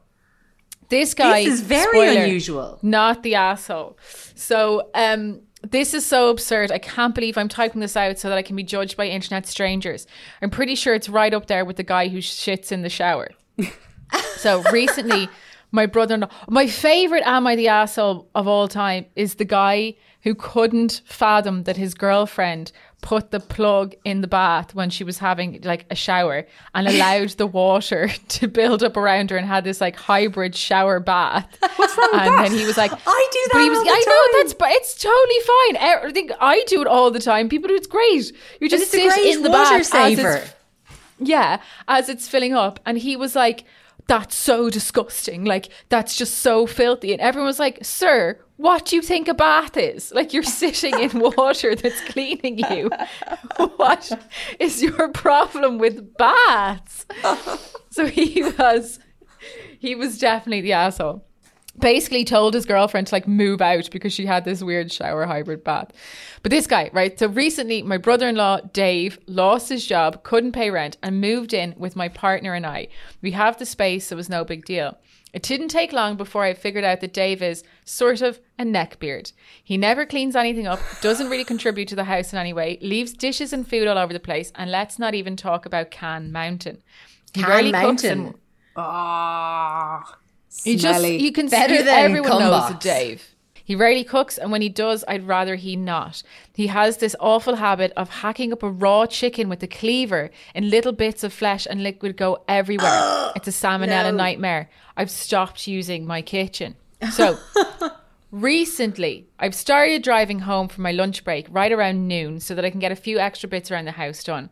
This guy This is very spoiler, unusual. Not the asshole. So um this is so absurd. I can't believe I'm typing this out so that I can be judged by internet strangers. I'm pretty sure it's right up there with the guy who shits in the shower. so recently, my brother in law, my favorite Am I the Asshole of all time is the guy who couldn't fathom that his girlfriend put the plug in the bath when she was having like a shower and allowed the water to build up around her and had this like hybrid shower bath. What's wrong with and that? then he was like, I do that. But he was, all the I know that's, but it's totally fine. I think I do it all the time. People do it's great. You just sit great in the water bath as saver. it's yeah, as it's filling up. And he was like, that's so disgusting. Like, that's just so filthy. And everyone was like, sir, what do you think a bath is? Like, you're sitting in water that's cleaning you. What is your problem with baths? So he was, he was definitely the asshole basically told his girlfriend to like move out because she had this weird shower hybrid bath. But this guy, right? So recently, my brother in law, Dave, lost his job, couldn't pay rent, and moved in with my partner and I. We have the space, so it was no big deal. It didn't take long before I figured out that Dave is sort of a neckbeard. He never cleans anything up, doesn't really contribute to the house in any way, leaves dishes and food all over the place, and let's not even talk about Can Mountain. He Can rarely cooks Mountain. and Ah, he just you can Better see than everyone knows. Dave. He rarely cooks, and when he does, I'd rather he not. He has this awful habit of hacking up a raw chicken with a cleaver, and little bits of flesh and liquid go everywhere. it's a salmonella nightmare. I've stopped using my kitchen. So recently, I've started driving home for my lunch break right around noon so that I can get a few extra bits around the house done.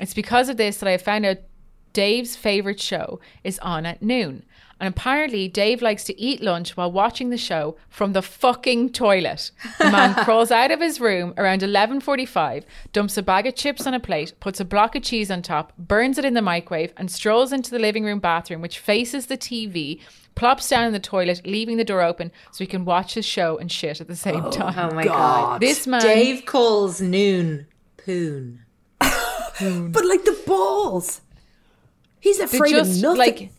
It's because of this that I found out Dave's favorite show is on at noon. And apparently, Dave likes to eat lunch while watching the show from the fucking toilet. The man crawls out of his room around 11:45, dumps a bag of chips on a plate, puts a block of cheese on top, burns it in the microwave, and strolls into the living room bathroom, which faces the TV. Plops down in the toilet, leaving the door open so he can watch his show and shit at the same oh, time. Oh my god. This man, Dave calls noon poon. but like the balls. He's They afraid of just, nothing. Like,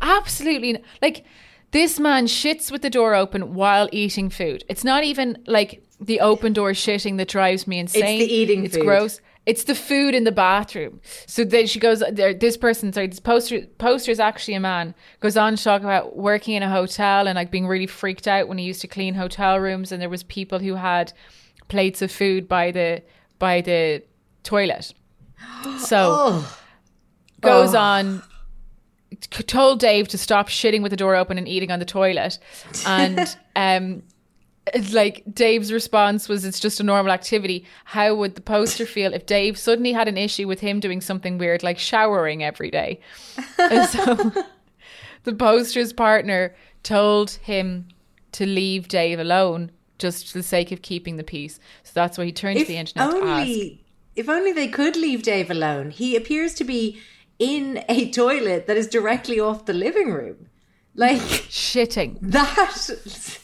absolutely. Like, this man shits with the door open while eating food. It's not even like the open door shitting that drives me insane. It's the eating It's food. gross. It's the food in the bathroom. So then she goes, this person, sorry, this poster, poster is actually a man, goes on to talk about working in a hotel and like being really freaked out when he used to clean hotel rooms and there was people who had plates of food by the, by the toilet. So oh. goes on c- told Dave to stop shitting with the door open and eating on the toilet. And um like Dave's response was it's just a normal activity. How would the poster feel if Dave suddenly had an issue with him doing something weird like showering every day? And so the poster's partner told him to leave Dave alone just for the sake of keeping the peace. So that's why he turned to the internet only, if only they could leave Dave alone. He appears to be in a toilet that is directly off the living room. Like Shitting. that.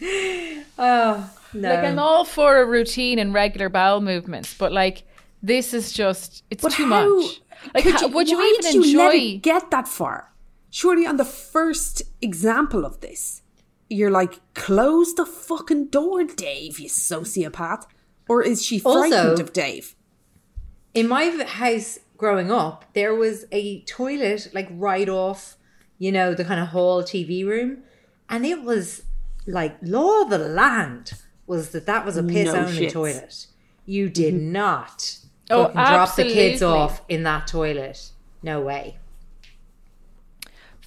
oh, no. Like I'm all for a routine and regular bowel movements, but like this is just it's But too how- much. Like how, would you why even did you enjoy? it get that far? Surely on the first example of this, you're like, close the fucking door, Dave, you sociopath. Or is she frightened Also- of Dave? in my house growing up, there was a toilet like right off you know, the kind of hall TV room. And it was like law of the land was that that was a piss No only shits. toilet. You did mm-hmm. not Oh, drop the kids off in that toilet. No way.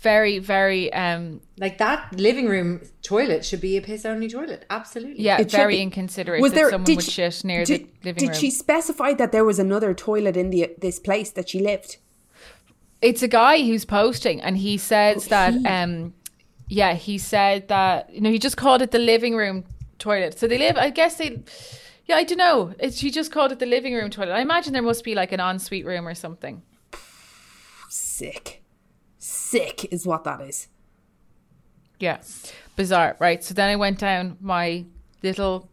Very, very, um, Like that living room toilet should be a piss only toilet. Absolutely. yeah, It very inconsiderate Was that there? someone would she, shit near did, the living room. did room. she specify that there was another toilet in the this place that she lived? It's a guy who's posting, and he says Oh, that, he. um, yeah, he said that you know he just called it the living room toilet. So they live. I guess they. Yeah, I don't know. It's, she just called it the living room toilet. I imagine there must be like an ensuite room or something. Sick, sick is what that is. Yeah, bizarre, right? So then I went down my little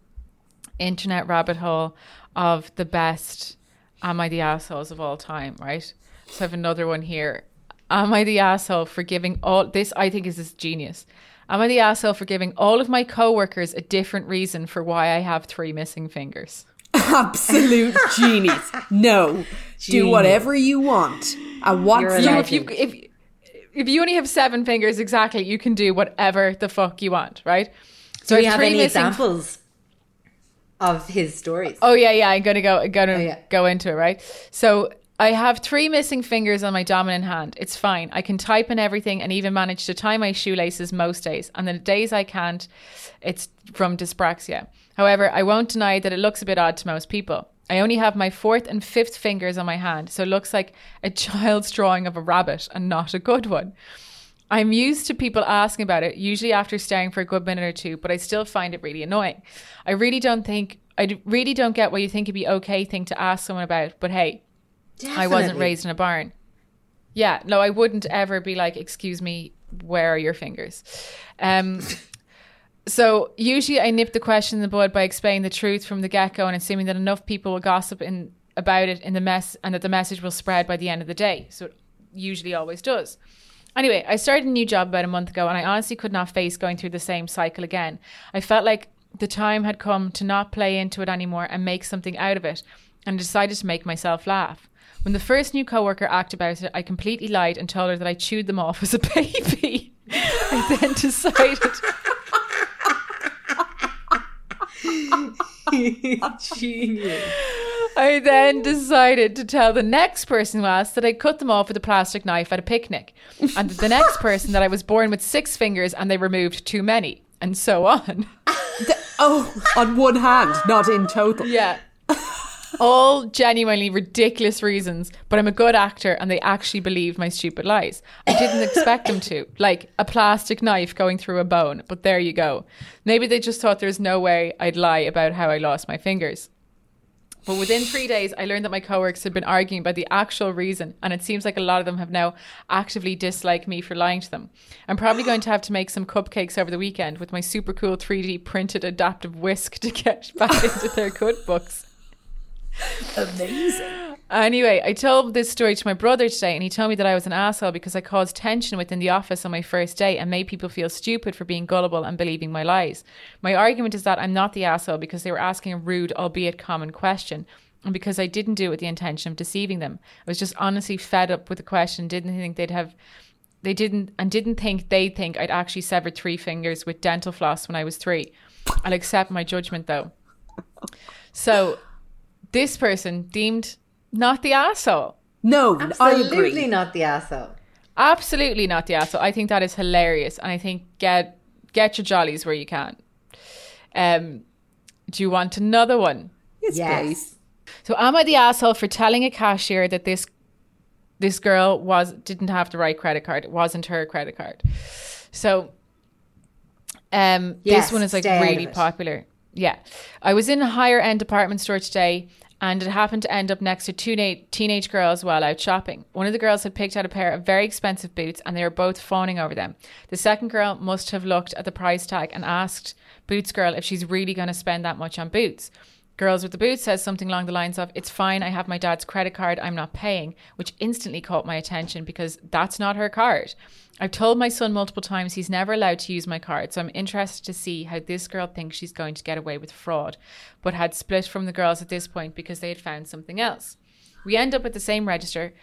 internet rabbit hole of the best "Am I the assholes of all time?" Right? So I have another one here. Am I the asshole for giving all this? I think is this genius. Am I the asshole for giving all of my coworkers a different reason for why I have three missing fingers? Absolute genius. No, do whatever you want. And what You're you- If you if if you only have seven fingers exactly, you can do whatever the fuck you want, right? So do we have three any missing- examples of his stories? Oh yeah, yeah. I'm gonna go. I'm gonna Oh, yeah. go into it, right? So I have three missing fingers on my dominant hand. It's fine. I can type and everything, and even manage to tie my shoelaces most days. And the days I can't, it's from dyspraxia. However, I won't deny that it looks a bit odd to most people. I only have my fourth and fifth fingers on my hand, so it looks like a child's drawing of a rabbit and not a good one. I'm used to people asking about it, usually after staring for a good minute or two, but I still find it really annoying. I really don't think, I really don't get why you think it'd be okay thing to ask someone about, but hey, I wasn't raised in a barn. Yeah, no, I wouldn't ever be like, excuse me, where are your fingers? Um, so usually I nip the question in the bud by explaining the truth from the get go and assuming that enough people will gossip in about it in the mess and that the message will spread by the end of the day. So it usually always does. Anyway, I started a new job about a month ago and I honestly could not face going through the same cycle again. I felt like the time had come to not play into it anymore and make something out of it and decided to make myself laugh. When the first new coworker asked about it, I completely lied and told her that I chewed them off as a baby. I then decided Genius. I then decided to tell the next person who asked that I cut them off with a plastic knife at a picnic, and the next person that I was born with six fingers and they removed too many, and so on. oh, on one hand, not in total. Yeah. All genuinely ridiculous reasons, but I'm a good actor and they actually believed my stupid lies. I didn't expect them to. Like a plastic knife going through a bone, but there you go. Maybe they just thought there's no way I'd lie about how I lost my fingers. But within three days, I learned that my coworkers had been arguing about the actual reason, and it seems like a lot of them have now actively disliked me for lying to them. I'm probably going to have to make some cupcakes over the weekend with my super cool 3D printed adaptive whisk to get back into their good books. Amazing. Anyway, I told this story to my brother today, and he told me that I was an asshole because I caused tension within the office on my first day and made people feel stupid for being gullible and believing my lies. My argument is that I'm not the asshole because they were asking a rude, albeit common question, and because I didn't do it with the intention of deceiving them. I was just honestly fed up with the question, didn't think they'd have. They didn't and didn't think they'd think I'd actually severed three fingers with dental floss when I was three. I'll accept my judgment though. So this person deemed not the asshole. No, I Absolutely agree. not the asshole. Absolutely not the asshole. I think that is hilarious, and I think get get your jollies where you can. Um, do you want another one? Yes, Yes. please. So, am I the asshole for telling a cashier that this this girl was didn't have the right credit card? It wasn't her credit card. So, um, Yes, this one is like stay out of really popular. Yeah, I was in a higher end department store today, and it happened to end up next to two na- teenage girls while out shopping. One of the girls had picked out a pair of very expensive boots, and they were both fawning over them. The second girl must have looked at the price tag and asked Boots girl if she's really going to spend that much on boots. Girls with the Boots says something along the lines of, It's fine, I have my dad's credit card, I'm not paying, which instantly caught my attention because that's not her card. I've told my son multiple times he's never allowed to use my card, so I'm interested to see how this girl thinks she's going to get away with fraud, but had split from the girls at this point because they had found something else. We end up at the same register.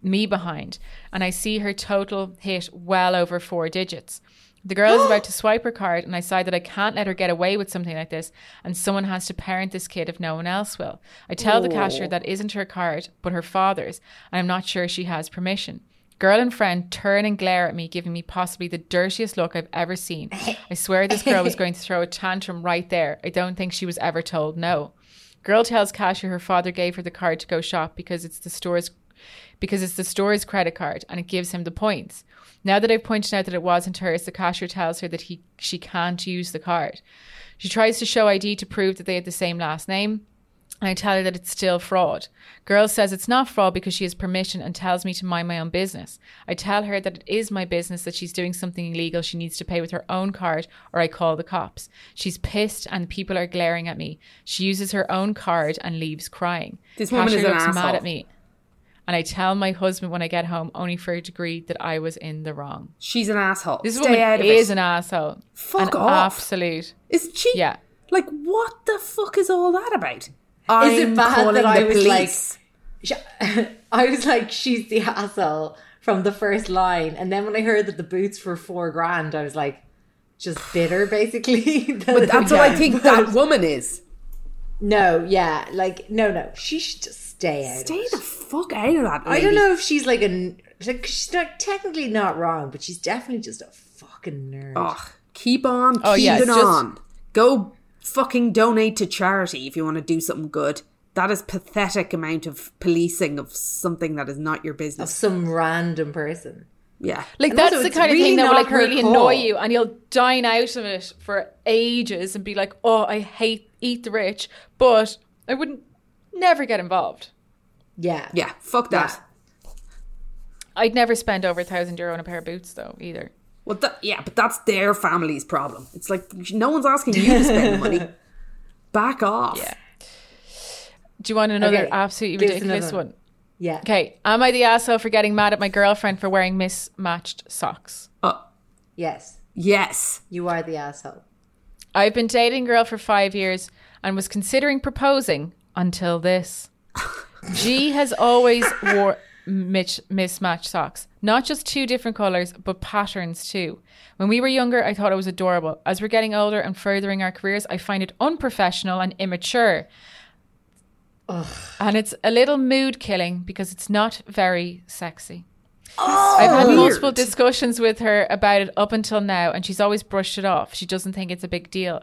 me behind, and I see her total hit well over four digits. The girl is about to swipe her card, and I decide that I can't let her get away with something like this, and someone has to parent this kid if no one else will. I tell the cashier that isn't her card, but her father's, and I'm not sure she has permission. Girl and friend turn and glare at me, giving me possibly the dirtiest look I've ever seen. I swear this girl was going to throw a tantrum right there. I don't think she was ever told no. Girl tells cashier her father gave her the card to go shop because it's the store's because it's the store's credit card and it gives him the points. Now that I've pointed out that it wasn't hers, the cashier tells her that he she can't use the card. She tries to show ID to prove that they have the same last name. And I tell her that it's still fraud. Girl says it's not fraud because she has permission and tells me to mind my own business. I tell her that it is my business that she's doing something illegal she needs to pay with her own card or I call the cops. She's pissed and people are glaring at me. She uses her own card and leaves crying. This woman is an looks mad asshole. at me. And I tell my husband when I get home only for to agree that I was in the wrong. She's an asshole. This Stay woman out of is it. an asshole. Fuck an off. absolute. Isn't she? Yeah. Like, what the fuck is all that about? Is I'm it bad that I was police. like, I was like, she's the asshole from the first line, and then when I heard that the boots were four grand, I was like, just bitter, basically. But that's what I think that woman is. No, yeah, like no, no, she should just stay out. Stay the fuck out of that. I don't know if she's like a like she's not technically not wrong, but she's definitely just a fucking nerd. Ugh, keep on Oh, yeah, keeping it's just- on. Go fucking donate to charity if you want to do something good. That is pathetic amount of policing of something that is not your business. Of some random person. Yeah. Like And that's also, the it's kind of really thing that will like really call. annoy you, and you'll dine out of it for ages and be like, "Oh, I hate eat the rich," but I wouldn't never get involved. Yeah, Yeah, fuck that. I'd never spend over a thousand euro on a pair of boots though either. Well, that, yeah, but that's their family's problem. It's like no one's asking you to spend the money. Back off. Yeah. Do you want another Okay, absolutely give ridiculous another one? one. Yeah. Okay, am I the asshole for getting mad at my girlfriend for wearing mismatched socks? Oh, Yes, yes. you are the asshole. I've been dating a girl for five years and was considering proposing until this. G has always wore mitch- mismatched socks, not just two different colors, but patterns too. When we were younger, I thought it was adorable. As we're getting older and furthering our careers, I find it unprofessional and immature. Ugh. And it's a little mood killing because it's not very sexy. Oh. I've had multiple discussions with her about it up until now, and she's always brushed it off. She doesn't think it's a big deal.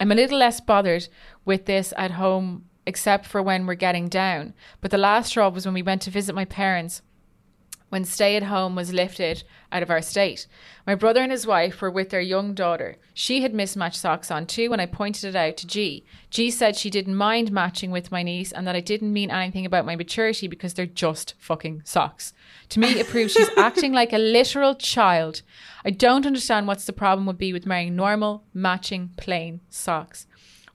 I'm a little less bothered with this at home, except for when we're getting down. But the last straw was when we went to visit my parents when stay at home was lifted out of our state. My brother and his wife were with their young daughter. She had mismatched socks on too, and I pointed it out to G. G said she didn't mind matching with my niece and that I didn't mean anything about my maturity because they're just fucking socks. To me, it proves she's acting like a literal child. I don't understand what's the problem would be with wearing normal, matching, plain socks.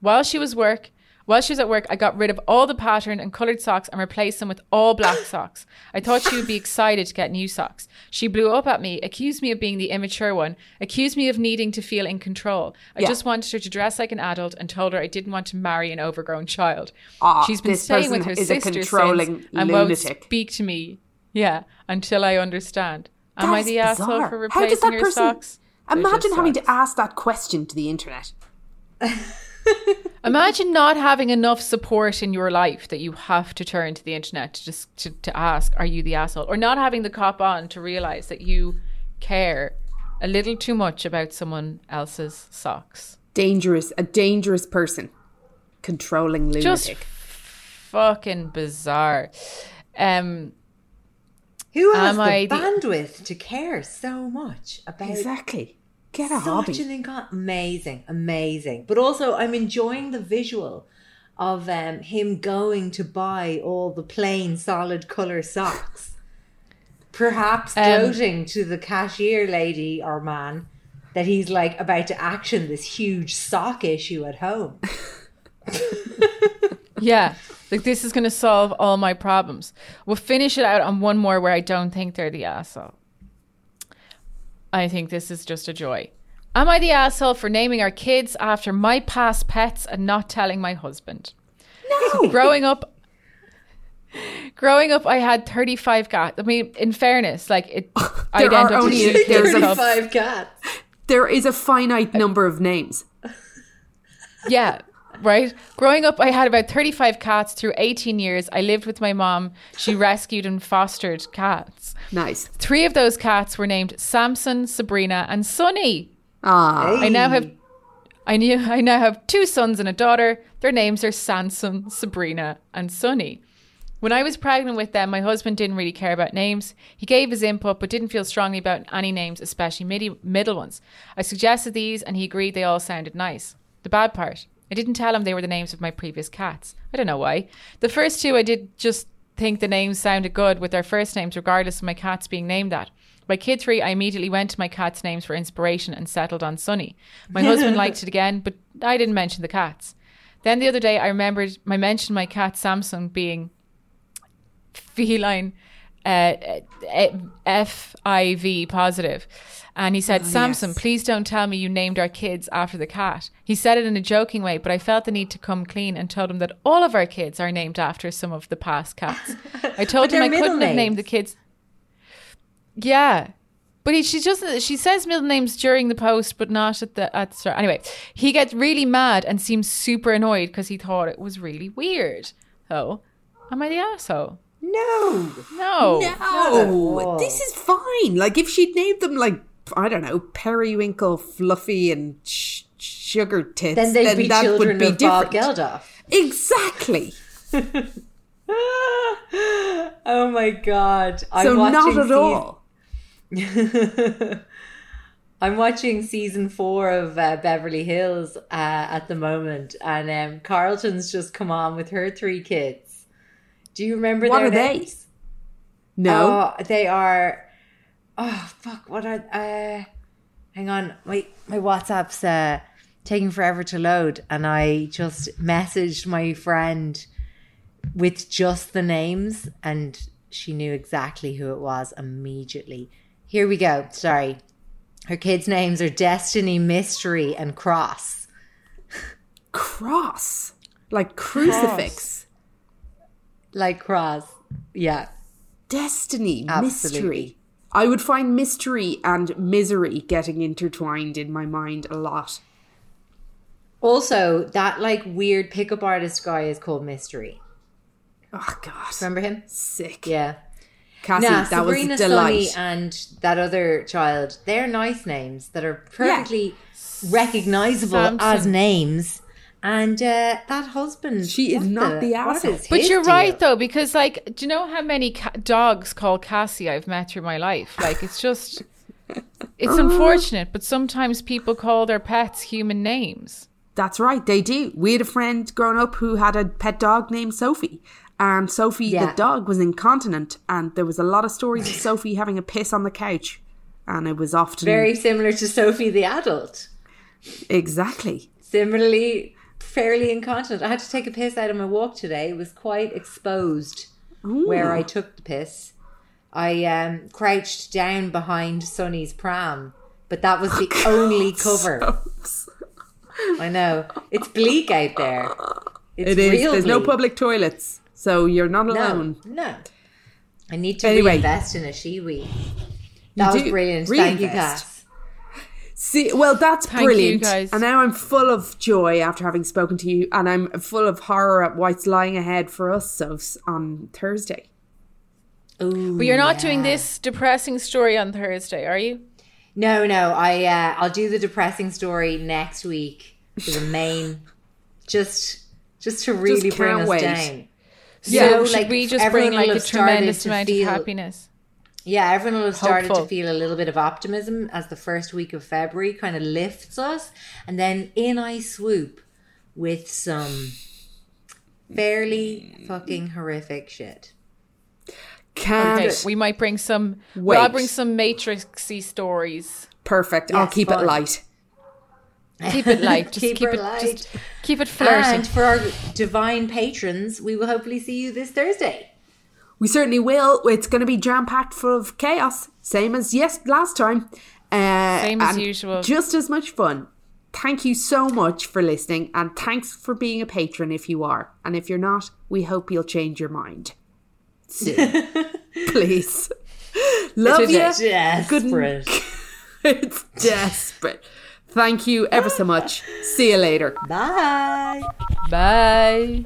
While she was work, while she was at work, I got rid of all the pattern and coloured socks and replaced them with all black socks. I thought she would be excited to get new socks. She blew up at me, accused me of being the immature one, accused me of needing to feel in control. I Yeah. just wanted her to dress like an adult and told her I didn't want to marry an overgrown child. Ah, She's been this staying with person her is a sister controlling since and won't lunatic. speak to me. Yeah, until I understand. Am I That's the asshole bizarre. for How does replacing that her person- socks? Imagine having socks. to ask that question to the internet. Imagine not having enough support in your life that you have to turn to the internet to just to, to ask, "Are you the asshole?" or not having the cop on to realize that you care a little too much about someone else's socks. Dangerous, a dangerous person. Controlling lunatic. Just fucking bizarre. Um, Who has Am the I the- bandwidth to care so much about exactly. Get a such hobby. an inco- amazing, amazing. But also, I'm enjoying the visual of um, him going to buy all the plain, solid color socks. Perhaps Um, gloating to the cashier lady or man that he's like about to action this huge sock issue at home. yeah, like this is going to solve all my problems. We'll finish it out on one more where I don't think they're the asshole. I think this is just a joy. Am I the asshole for naming our kids after my past pets and not telling my husband? No. growing up Growing up, I had 35 cats. I mean, in fairness, like it, I'd are end up only- with there's a- cubs. Five cats. There is a finite number of names. Yeah, right. Growing up, I had about 35 cats through 18 years. I lived with my mom. She rescued and fostered cats. Nice. Three of those cats were named Samson, Sabrina, and Sunny. Ah, I now have I knew I now have two sons and a daughter. Their names are Samson, Sabrina, and Sunny. When I was pregnant with them, my husband didn't really care about names. He gave his input but didn't feel strongly about any names, especially midi- middle ones. I suggested these and he agreed they all sounded nice. The bad part, I didn't tell him they were the names of my previous cats. I don't know why. The first two I did just think the names sounded good with their first names regardless of my cats being named that. By kid three, I immediately went to my cat's names for inspiration and settled on Sunny. My husband liked it again, but I didn't mention the cats. Then the other day, I remembered I mentioned my cat Samson being feline uh, FIV positive. And he said, Samson, please don't tell me you named our kids after the cat. He said it in a joking way, but I felt the need to come clean and told him that all of our kids are named after some of the past cats. I told him I couldn't have named the kids. Yeah. But he, she just she says middle names during the post, but not at the at the start. Anyway, he gets really mad and seems super annoyed because he thought it was really weird. So, am I the asshole? No. No. no, this is fine. Like if she'd named them like I don't know, periwinkle, fluffy, and sh- sugar tits, Then they'd be that children would be of Bob different. Geldof. Exactly. oh my god! I'm so not watching at seas- all. I'm watching season four of uh, Beverly Hills uh, at the moment, and um, Carlton's just come on with her three kids. Do you remember What their are they? No. Oh, they are. Oh fuck! What are? Uh, hang on, my my WhatsApp's uh, taking forever to load, and I just messaged my friend with just the names, and she knew exactly who it was immediately. Here we go. Sorry, her kids' names are Destiny, Mystery, and Cross. Cross. Like crucifix. Like Cross, yeah. Destiny. Absolutely. Mystery. I would find mystery and misery getting intertwined in my mind a lot. Also, that like weird pickup artist guy is called Mystery. Oh God. Remember him? Sick. Yeah. Cassie, Nah, that was Sabrina, a delight. Sonny, and that other child, they're nice names that are perfectly recognizable Samson. as names. And uh, that husband, She is not the what asshole. is But you're deal? right though, because like, do you know how many ca- dogs called Cassie I've met through my life? Like, it's just, it's unfortunate, but sometimes people call their pets human names. That's right, they do. We had a friend growing up who had a pet dog named Sophie. And Sophie, Yeah. the dog, was incontinent. And there was a lot of stories of Sophie having a piss on the couch. And it was often. Very similar to Sophie the adult. Exactly. Similarly, fairly incontinent. I had to take a piss out on my walk today. It was quite exposed where I took the piss. I um, crouched down behind Sonny's pram, but that was the only cover. I know. It's bleak out there. It's It is. real There's no public toilets. So you're not alone. no. I need to Anyway. reinvest in a Shewee. That was brilliant. Thank you, Cass. See, well, that's Thank you, brilliant. guys. And now I'm full of joy after having spoken to you, and I'm full of horror at what's lying ahead for us so, on Thursday. Ooh, But you're not doing this depressing story on Thursday, are you? No, no. I uh, I'll do the depressing story next week for the main, just just to really bring can't us wait. down. Yeah. So, should like, we just everyone bring like a tremendous amount feel- of happiness? Yeah, everyone will have started Hopeful. to feel a little bit of optimism as the first week of February kind of lifts us, and then in I swoop with some fairly fucking horrific shit. Can't. Okay, we might bring some. Well, I'll bring some Matrixy stories. Perfect. I'll keep fun. it light. Keep it light. Just Keep keep, it. light. Just keep it flirty. And for our divine patrons, we will hopefully see you this Thursday. We certainly will. It's going to be jam packed full of chaos, same as yes last time. Uh, Same as and usual. Just as much fun. Thank you so much for listening, and thanks for being a patron if you are. And if you're not, we hope you'll change your mind. soon. Please. Love you. Desperate. It's desperate. Thank you ever so much. See you later. Bye. Bye.